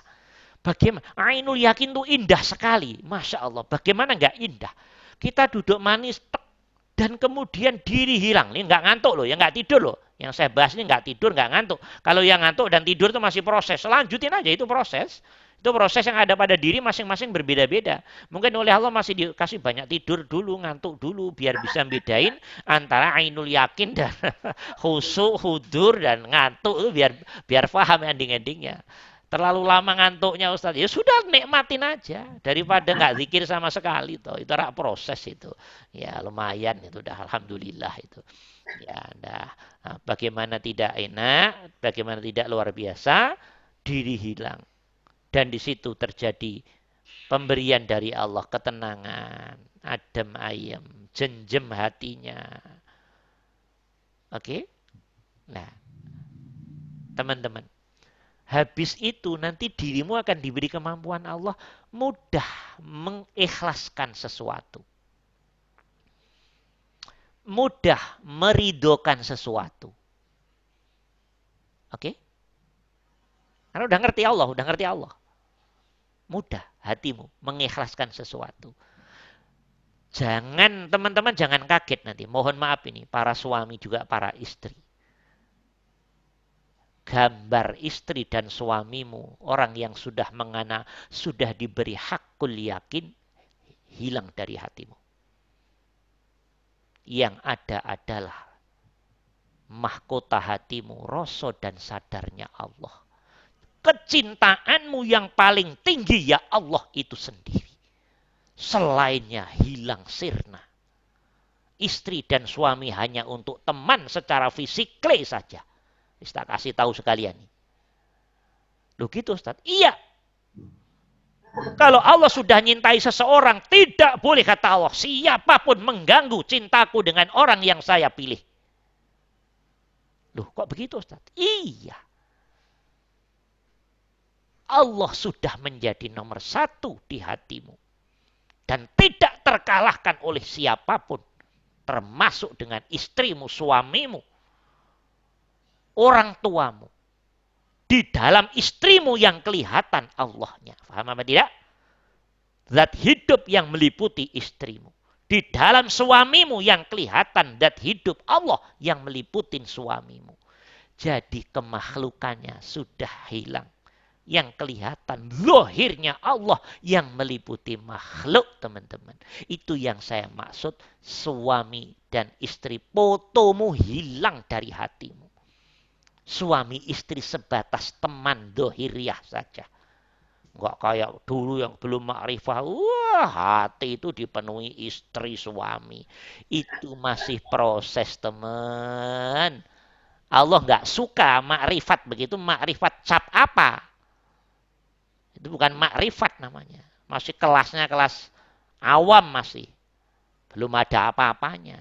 Bagaimana? Ainul yakin itu indah sekali. Masya Allah. Bagaimana nggak indah? Kita duduk manis dan kemudian diri hilang. Ini nggak ngantuk loh, ya nggak tidur loh. Yang saya bahas ini nggak tidur, nggak ngantuk. Kalau yang ngantuk dan tidur itu masih proses. Lanjutin aja itu proses. Itu proses yang ada pada diri masing-masing berbeda-beda. Mungkin oleh Allah masih dikasih banyak tidur dulu, ngantuk dulu, biar bisa bedain antara ainul yakin dan khusyuk, hudur, dan ngantuk. Biar biar paham ending-endingnya. Terlalu lama ngantuknya Ustaz. Ya sudah nikmatin aja daripada nggak zikir sama sekali toh. Itu rak proses itu. Ya lumayan itu udah alhamdulillah itu. Ya, dah. Nah, bagaimana tidak enak, bagaimana tidak luar biasa, diri hilang. Dan di situ terjadi pemberian dari Allah ketenangan, adem ayem, jenjem hatinya. Oke? Nah, teman-teman, habis itu nanti dirimu akan diberi kemampuan Allah mudah mengikhlaskan sesuatu. Mudah meridokan sesuatu. Oke? Karena udah ngerti Allah, udah ngerti Allah. Mudah hatimu mengikhlaskan sesuatu. Jangan teman-teman jangan kaget nanti. Mohon maaf ini para suami juga para istri. Gambar istri dan suamimu orang yang sudah mengana sudah diberi hakul yakin hilang dari hatimu. Yang ada adalah mahkota hatimu, rasa dan sadarnya Allah. Kecintaanmu yang paling tinggi ya Allah itu sendiri selainnya hilang sirna. Istri dan suami hanya untuk teman secara fisik saja. Kita kasih tahu sekalian. Loh gitu Ustaz? Iya. Kalau Allah sudah nyintai seseorang, tidak boleh kata Allah, siapa pun mengganggu cintaku dengan orang yang saya pilih. Loh kok begitu Ustaz? Iya. Allah sudah menjadi nomor satu di hatimu dan tidak terkalahkan oleh siapa pun, termasuk dengan istrimu, suamimu, orang tuamu. Di dalam istrimu yang kelihatan Allahnya. Faham apa tidak? Zat hidup yang meliputi istrimu. Di dalam suamimu yang kelihatan zat hidup Allah yang meliputi suamimu. Jadi kemakhlukannya sudah hilang yang kelihatan lohirnya Allah yang meliputi makhluk teman-teman. Itu yang saya maksud suami dan istri fotomu hilang dari hatimu. Suami istri sebatas teman dohiriah saja. Enggak kayak dulu yang belum makrifah. Wah hati itu dipenuhi istri suami. Itu masih proses teman. Allah nggak suka makrifat begitu. Makrifat cap apa? Itu bukan makrifat namanya. Masih kelasnya kelas awam masih. Belum ada apa-apanya.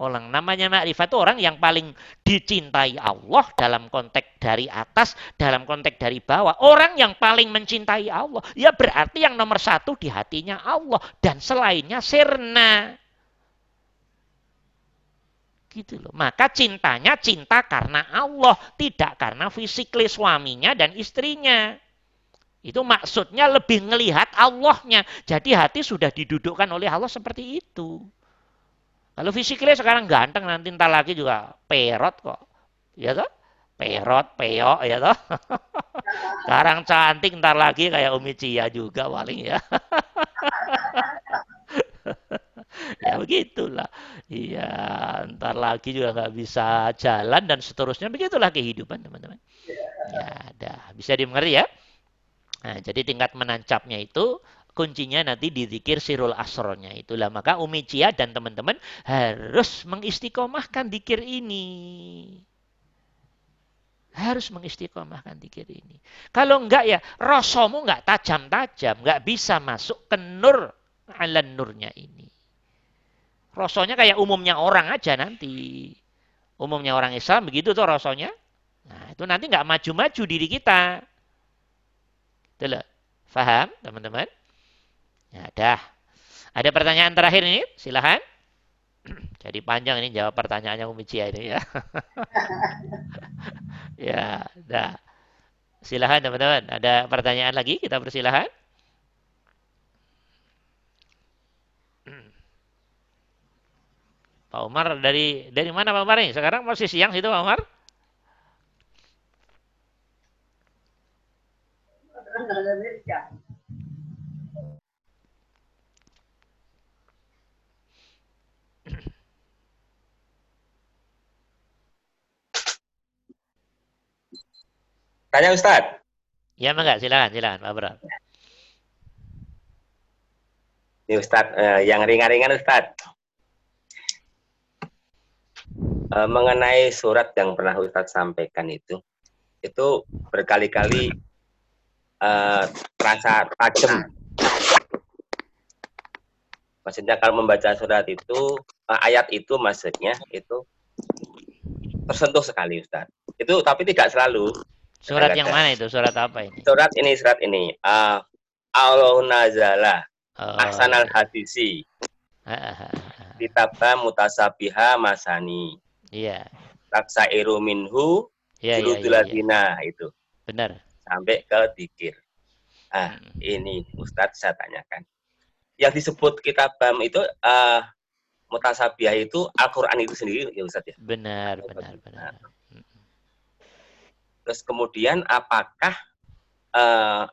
Orang namanya makrifat itu orang yang paling dicintai Allah dalam konteks dari atas, dalam konteks dari bawah. Orang yang paling mencintai Allah. Ya berarti yang nomor satu di hatinya Allah. Dan selainnya sirna. Gitu loh. Maka cintanya cinta karena Allah. Tidak karena fisikly suaminya dan istrinya. Itu maksudnya lebih melihat Allahnya. Jadi hati sudah didudukkan oleh Allah seperti itu. Kalau fisiknya sekarang ganteng, nanti ntar lagi juga perot kok. Ya toh? Perot, peok, ya toh? Sekarang cantik, ntar lagi kayak Umi Cia juga paling ya. ya begitulah. Iya, ntar lagi juga nggak bisa jalan dan seterusnya. Begitulah kehidupan teman-teman. Ya, dah. Bisa dimengerti ya? Nah, jadi tingkat menancapnya itu kuncinya nanti di zikir sirul asronya itulah. Maka Umi Cia dan teman-teman harus mengistiqomahkan zikir ini. Harus mengistiqomahkan zikir ini. Kalau enggak ya rasamu enggak tajam-tajam enggak bisa masuk ke nur nurnya ini. Rasanya kayak umumnya orang aja nanti. Umumnya orang Islam begitu tuh rasanya. Nah itu nanti enggak maju-maju diri kita. Itulah. Faham, teman-teman? Ya, dah. Ada pertanyaan terakhir ini? Silahkan. Jadi panjang ini jawab pertanyaannya Umi Cia ini ya. ya, dah. Silahkan teman-teman. Ada pertanyaan lagi? Kita persilahkan. Pak Umar dari dari mana Pak Umar ini? Sekarang masih siang situ Pak Umar? Tanya Ustadz. Ya, enggak? Silakan, silakan, Pak Bro. Ini Ustadz, eh, yang ringan-ringan Ustadz. Eh, mengenai surat yang pernah Ustadz sampaikan itu, itu berkali-kali eh, terasa tajam. Maksudnya kalau membaca surat itu, eh, ayat itu maksudnya itu tersentuh sekali Ustadz. Itu tapi tidak selalu. Surat yang mana itu? Surat apa ini? Surat ini, surat ini. eh, Allah nazala Oh, ahsanal hadisi ah, ah, ah, ah. kitaba mutasabiha masani Iya. taksairu minhu iya, iya. juluduladina itu Benar. sampai ke dikir. Ah, Mm. ini Ustadz saya tanyakan. Yang disebut kitabam itu eh mutasabiah itu Al-Qur'an itu sendiri ya Ustadz ya. Benar, benar, benar. Terus kemudian apakah eh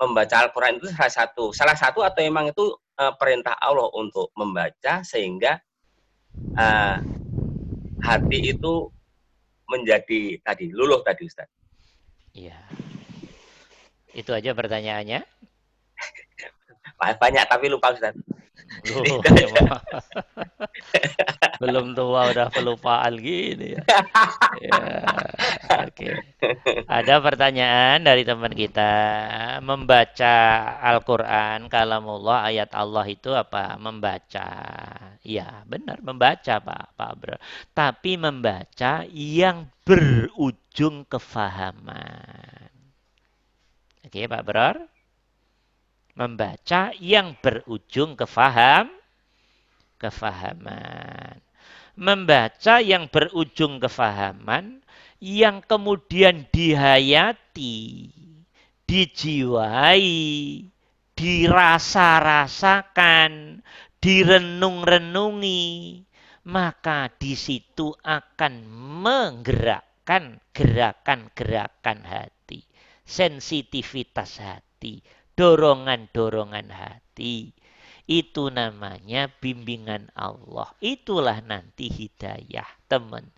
membaca Al-Qur'an itu salah satu salah satu atau memang itu eh, perintah Allah untuk membaca sehingga eh, hati itu menjadi tadi luluh tadi Ustadz. Iya. Itu aja pertanyaannya. Banyak tapi lupa Ustadz. Loh, belum tua udah pelupaan gini ya. Ya, Oke. Ada pertanyaan dari teman kita. Membaca Al-Quran, kalamullah, ayat Allah itu apa? Membaca. Ya, benar. Membaca, Pak. Pak Bro. Tapi membaca yang berujung kefahaman. Oke, Pak Bro. Membaca yang berujung kefaham, kefahaman. Membaca yang berujung kefahaman, yang kemudian dihayati, dijiwai, dirasa-rasakan, direnung-renungi, maka di situ akan menggerakkan gerakan-gerakan hati, sensitivitas hati, dorongan-dorongan hati. Itu namanya bimbingan Allah. Itulah nanti hidayah, teman.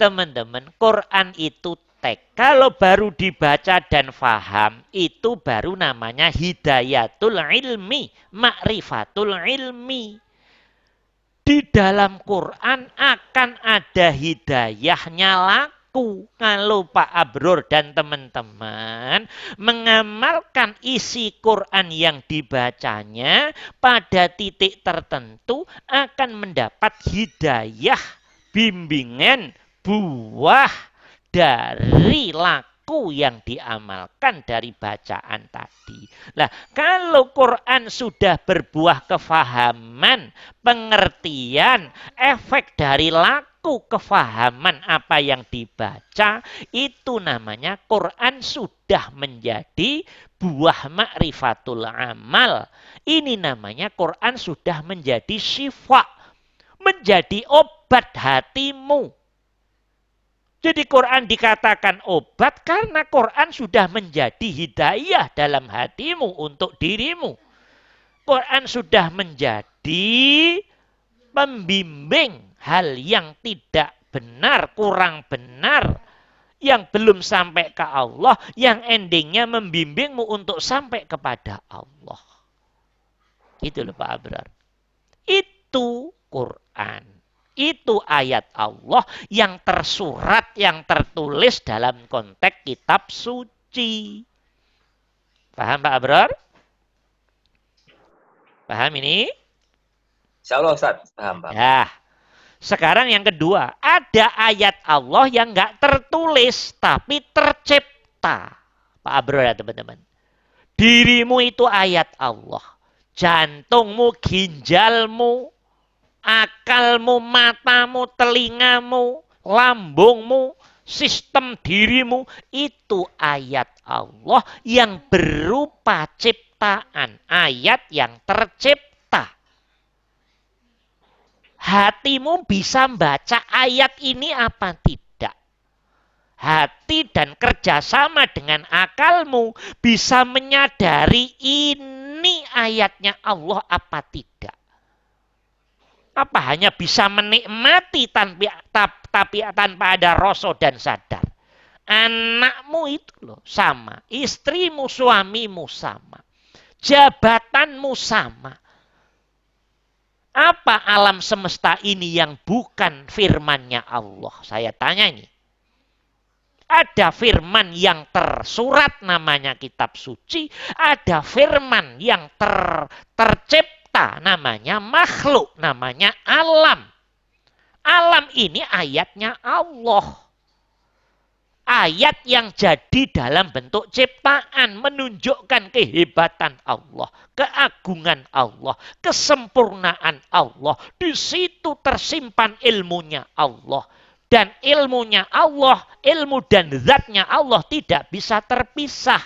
Teman-teman, Quran itu teks. Kalau baru dibaca dan faham, itu baru namanya hidayatul ilmi, ma'rifatul ilmi. Di dalam Quran akan ada hidayahnya laku. Kalau Pak Abrur dan teman-teman mengamalkan isi Quran yang dibacanya pada titik tertentu akan mendapat hidayah, bimbingan, buah dari laku yang diamalkan dari bacaan tadi. Nah, kalau Quran sudah berbuah kefahaman, pengertian, efek dari laku kefahaman apa yang dibaca, itu namanya Quran sudah menjadi buah ma'rifatul amal. Ini namanya Quran sudah menjadi syifa, menjadi obat hatimu. Jadi Quran dikatakan obat karena Quran sudah menjadi hidayah dalam hatimu untuk dirimu. Quran sudah menjadi pembimbing hal yang tidak benar, kurang benar, yang belum sampai ke Allah, yang endingnya membimbingmu untuk sampai kepada Allah. Gitu loh Pak Abrar. Itu Quran. Itu ayat Allah yang tersurat, yang tertulis dalam konteks kitab suci. Paham Pak Abrar? Paham ini? Insya Allah Ustaz, paham Pak. Ya. Sekarang yang kedua, ada ayat Allah yang nggak tertulis tapi tercipta. Pak Abro ya teman-teman. Dirimu itu ayat Allah. Jantungmu, ginjalmu, akalmu, matamu, telingamu, lambungmu, sistem dirimu itu ayat Allah yang berupa ciptaan, ayat yang tercipta. Hatimu bisa membaca ayat ini apa tidak? Hati dan kerjasama dengan akalmu bisa menyadari ini ayatnya Allah apa tidak. Apa hanya bisa menikmati tanpa, tapi tanpa ada rasa dan sadar. Anakmu itu loh sama, istrimu, suamimu sama, jabatanmu sama. Apa alam semesta ini yang bukan firmannya Allah? Saya tanya ini. Ada firman yang tersurat namanya kitab suci, ada firman yang ter, tercipta namanya makhluk, namanya alam. Alam ini ayatnya Allah ayat yang jadi dalam bentuk ciptaan menunjukkan kehebatan Allah, keagungan Allah, kesempurnaan Allah. Di situ tersimpan ilmunya Allah. Dan ilmunya Allah, ilmu dan zatnya Allah tidak bisa terpisah.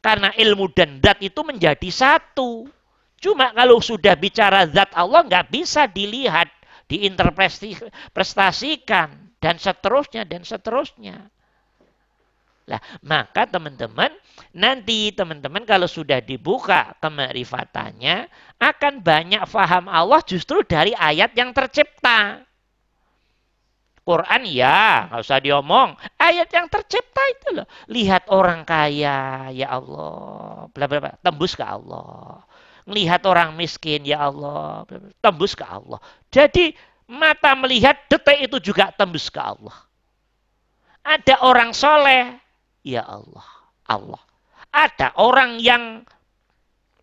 Karena ilmu dan zat itu menjadi satu. Cuma kalau sudah bicara zat Allah nggak bisa dilihat, diinterpretasikan, dan seterusnya, dan seterusnya. Lah, maka teman-teman, nanti teman-teman kalau sudah dibuka kemarifatannya, akan banyak faham Allah justru dari ayat yang tercipta. Quran ya, nggak usah diomong. Ayat yang tercipta itu loh. Lihat orang kaya, ya Allah, bla bla bla, tembus ke Allah. Melihat orang miskin, ya Allah, bla, bla, tembus ke Allah. Jadi mata melihat detik itu juga tembus ke Allah. Ada orang soleh, Ya Allah, Allah. Ada orang yang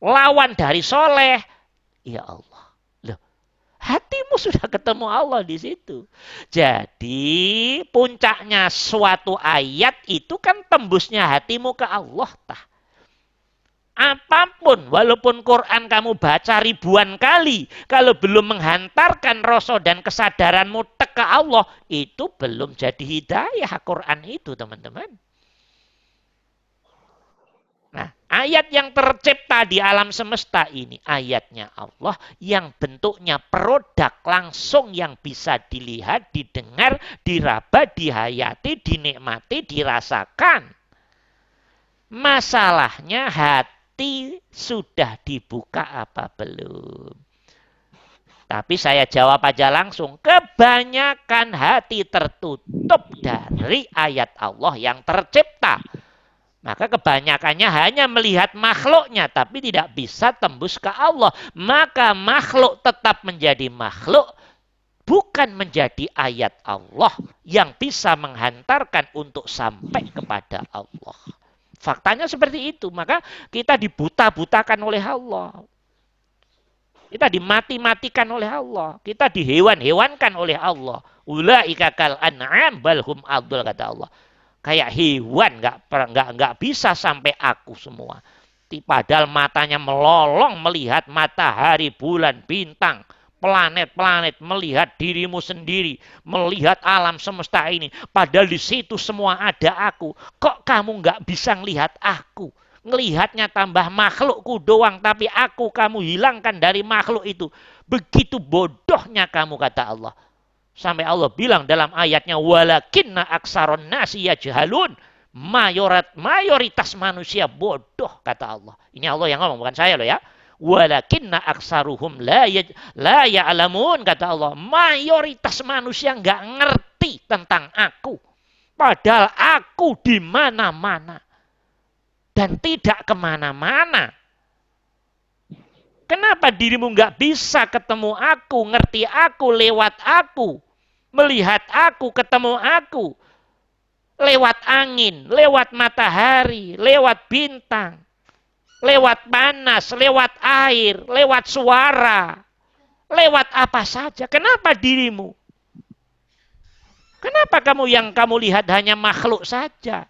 lawan dari soleh. Ya Allah. Loh, hatimu sudah ketemu Allah di situ. Jadi puncaknya suatu ayat itu kan tembusnya hatimu ke Allah. Tah. Apa pun, walaupun Quran kamu baca ribuan kali, kalau belum menghantarkan rasa dan kesadaranmu ke Allah, itu belum jadi hidayah Quran itu, teman-teman. Nah, ayat yang tercipta di alam semesta ini ayatnya Allah yang bentuknya produk langsung yang bisa dilihat, didengar, diraba, dihayati, dinikmati, dirasakan. Masalahnya hati sudah dibuka apa belum? Tapi saya jawab aja langsung, kebanyakan hati tertutup dari ayat Allah yang tercipta maka kebanyakannya hanya melihat makhluknya tapi tidak bisa tembus ke Allah. Maka makhluk tetap menjadi makhluk bukan menjadi ayat Allah yang bisa menghantarkan untuk sampai kepada Allah. Faktanya seperti itu. Maka kita dibuta-butakan oleh Allah. Kita dimati-matikan oleh Allah. Kita dihewan-hewankan oleh Allah. Ulaika kal an'am balhum adul kata Allah kayak hewan nggak nggak nggak bisa sampai aku semua. Padahal matanya melolong melihat matahari, bulan, bintang, planet-planet, melihat dirimu sendiri, melihat alam semesta ini. Padahal di situ semua ada aku. Kok kamu nggak bisa melihat aku? Ngelihatnya tambah makhlukku doang, tapi aku kamu hilangkan dari makhluk itu. Begitu bodohnya kamu kata Allah. Sampai Allah bilang dalam ayatnya walakinna aksaron nasi yajhalun. Mayorat, mayoritas manusia bodoh kata Allah. Ini Allah yang ngomong bukan saya loh ya. Walakinna aksaruhum la ya, la ya'lamun kata Allah. Mayoritas manusia nggak ngerti tentang aku. Padahal aku di mana-mana. Dan tidak ke mana-mana. Kenapa dirimu nggak bisa ketemu aku, ngerti aku, lewat aku? Melihat aku, ketemu aku. Lewat angin, lewat matahari, lewat bintang, lewat panas, lewat air, lewat suara, lewat apa saja. Kenapa dirimu? Kenapa kamu yang kamu lihat hanya makhluk saja?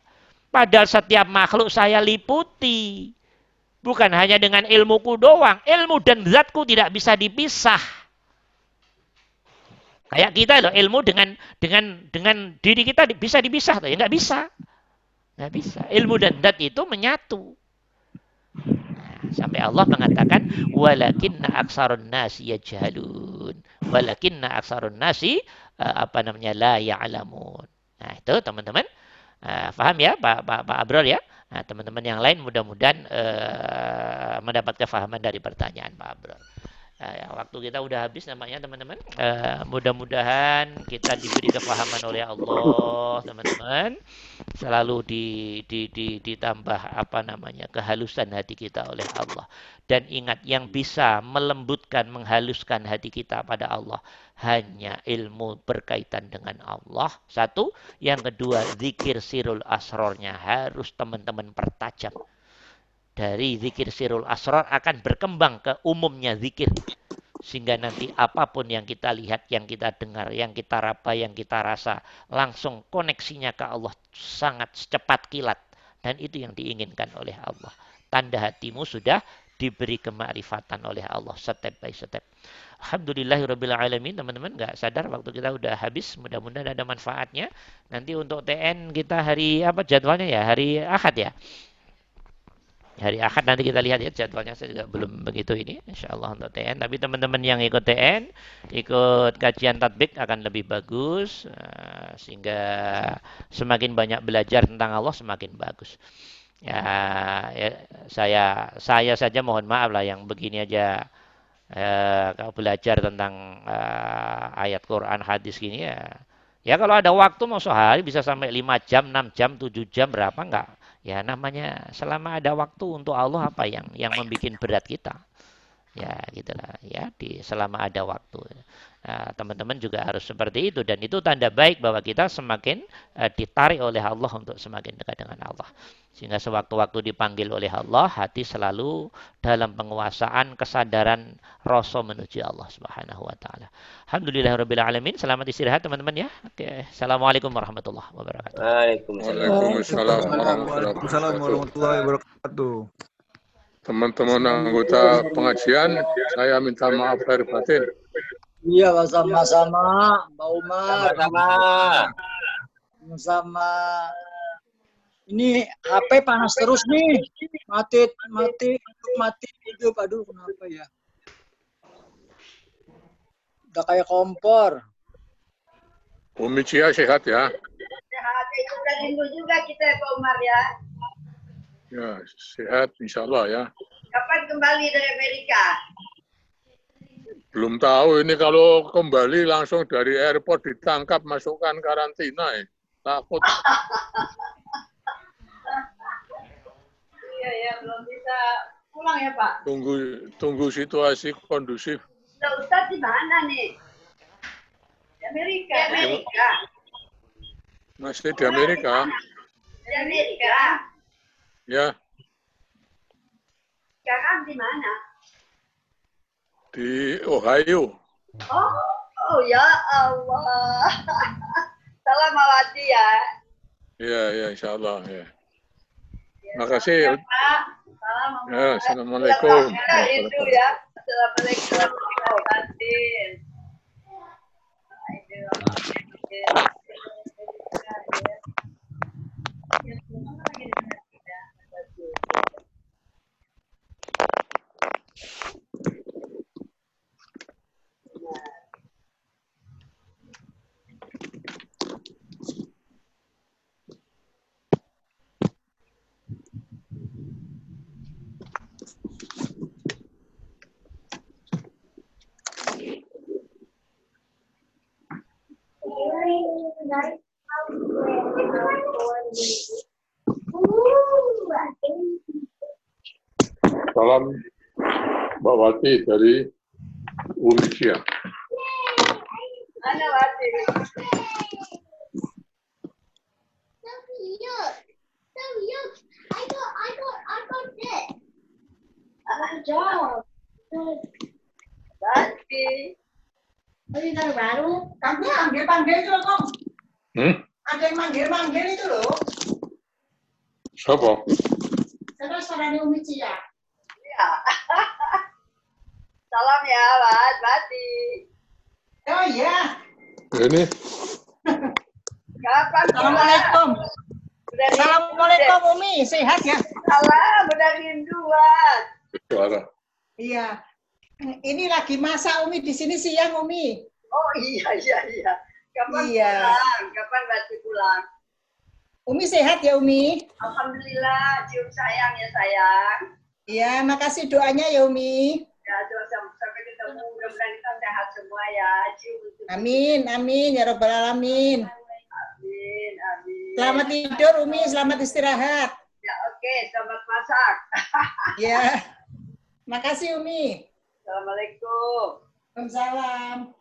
Padahal setiap makhluk saya liputi. Bukan hanya dengan ilmuku doang. Ilmu dan zatku tidak bisa dipisah. Kayak kita loh ilmu dengan dengan dengan diri kita bisa dipisah tuh ya nggak bisa, nggak bisa. Ilmu dan dat itu menyatu. Nah, sampai Allah mengatakan walakinna aksarun nasi yajhalun walakinna aksarun nasi uh, apa namanya la ya'lamun. Nah itu teman-teman uh, paham ya Pak Pak Pak Abrol ya. Nah teman-teman yang lain mudah-mudahan uh, mendapat kefahaman dari pertanyaan Pak Abrol. Nah, ya, waktu kita udah habis namanya teman-teman. Uh, mudah-mudahan kita diberi kefahaman oleh Allah, teman-teman. Selalu di, di, di, ditambah apa namanya kehalusan hati kita oleh Allah. Dan ingat yang bisa melembutkan, menghaluskan hati kita pada Allah hanya ilmu berkaitan dengan Allah. Satu, yang kedua zikir sirul asrornya harus teman-teman pertajam dari zikir sirul asrar akan berkembang ke umumnya zikir. Sehingga nanti apa pun yang kita lihat, yang kita dengar, yang kita raba, yang kita rasa langsung koneksinya ke Allah sangat secepat kilat. Dan itu yang diinginkan oleh Allah. Tanda hatimu sudah diberi kemarifatan oleh Allah step by step. Alhamdulillahirrahmanirrahim teman-teman nggak sadar waktu kita udah habis mudah-mudahan ada manfaatnya. Nanti untuk TN kita hari apa jadwalnya ya? Hari Ahad ya hari Ahad nanti kita lihat ya jadwalnya saya juga belum begitu ini Insya Allah untuk TN tapi teman-teman yang ikut TN ikut kajian tatbik akan lebih bagus uh, sehingga semakin banyak belajar tentang Allah semakin bagus. Ya, ya saya saya saja mohon maaf lah yang begini aja uh, kalau belajar tentang uh, ayat Quran hadis gini ya. Ya kalau ada waktu mau sehari bisa sampai 5 jam 6 jam 7 jam berapa enggak ya namanya selama ada waktu untuk Allah apa yang yang membuat berat kita? Ya gitulah ya di selama ada waktu nah, teman-teman juga harus seperti itu. Dan itu tanda baik bahwa kita semakin uh, ditarik oleh Allah untuk semakin dekat dengan Allah. Sehingga sewaktu-waktu dipanggil oleh Allah hati selalu dalam penguasaan kesadaran rasa menuju Allah Subhanahu wa taala. Alhamdulillahirabbil alamin. Selamat istirahat teman-teman ya. Oke. Assalamualaikum warahmatullahi wabarakatuh. Waalaikumsalam warahmatullahi wabarakatuh. Teman-teman anggota pengajian, saya minta maaf lahir batin. Iya, sama-sama, Mbak Umar. Sama-sama. Sama. Ini HP panas terus nih. Mati, mati, mati hidup. Aduh, kenapa ya? Udah kayak kompor. Umi Cia sehat ya? Sehat. Itu rindu juga kita Pak Umar ya. Ya, sehat insya Allah ya. Kapan kembali dari Amerika? Belum tahu ini kalau kembali langsung dari airport ditangkap masukkan karantina ya. Takut. iya ya, belum bisa pulang ya Pak. Tunggu tunggu situasi kondusif. Nah, Ustaz di mana nih? Di Amerika. Di Amerika. Masih di Amerika. Di Amerika. Ya. Sekarang di mana? Di Ohio. Oh, oh ya Allah. Salam Mawati ya. Ya, ya, insya Allah. Ya. Makasih. Ya, Pak. Salam Ya, Assalamualaikum. Itu ya. Assalamualaikum. Wabarakatuh. Salam Mbak Wati dari Unisia. Mana Wati? Oh? Kamu panggil-panggil itu loh, Kong. Hmm? Ada yang manggil-manggil itu loh. Siapa? Terus suaranya Umi Cia. Ya. Salam ya, Wat, Wati. Oh iya. Ini Kapan Assalamualaikum. Assalamualaikum Umi, sehat ya? Salam, udah rinduan. suara. Iya. Ini lagi masak Umi di sini siang Umi. Oh iya, iya, iya. Kapan Iya. pulang? Kapan Wati pulang? Umi sehat ya Umi? Alhamdulillah, cium sayang ya sayang. Iya, makasih doanya ya Umi. Ya, sampai ketemu mudah-mudahan kita sehat semua ya. Amin, amin ya robbal alamin. Amin, amin. Selamat tidur Umi, selamat istirahat. Ya, oke, selamat masak. Ya. Makasih Umi. Assalamualaikum. Waalaikumsalam.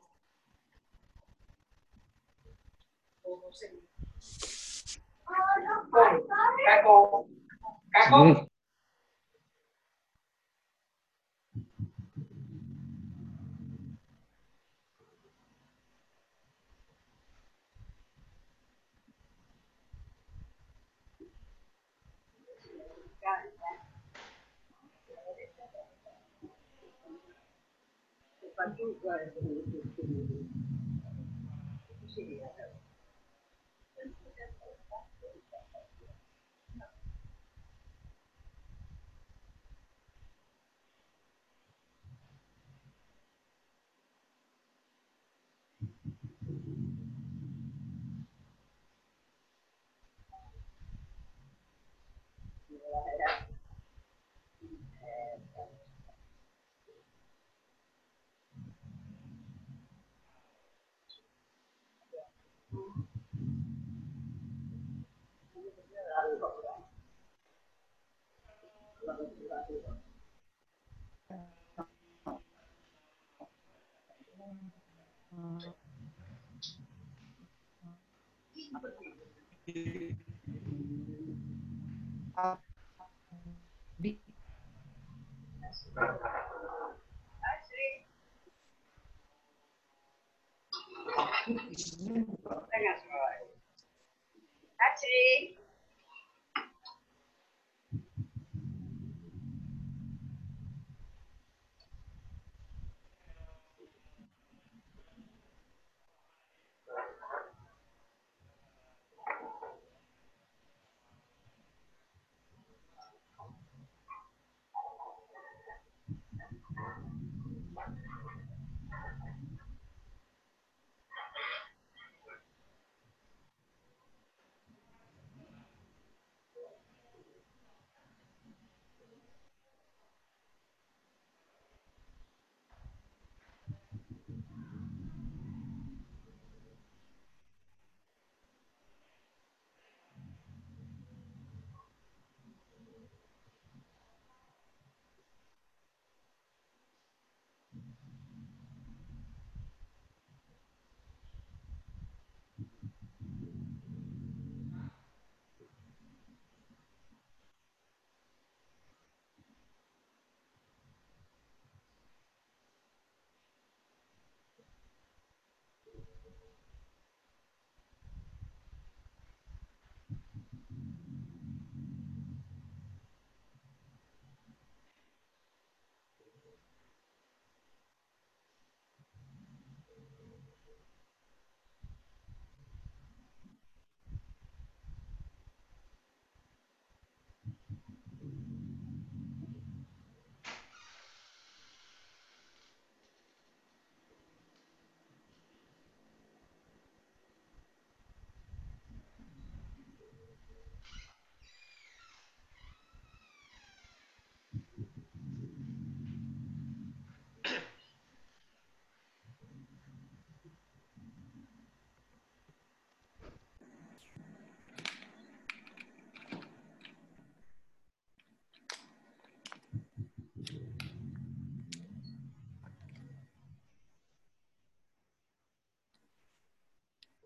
Hmm. Asri. Obrigada.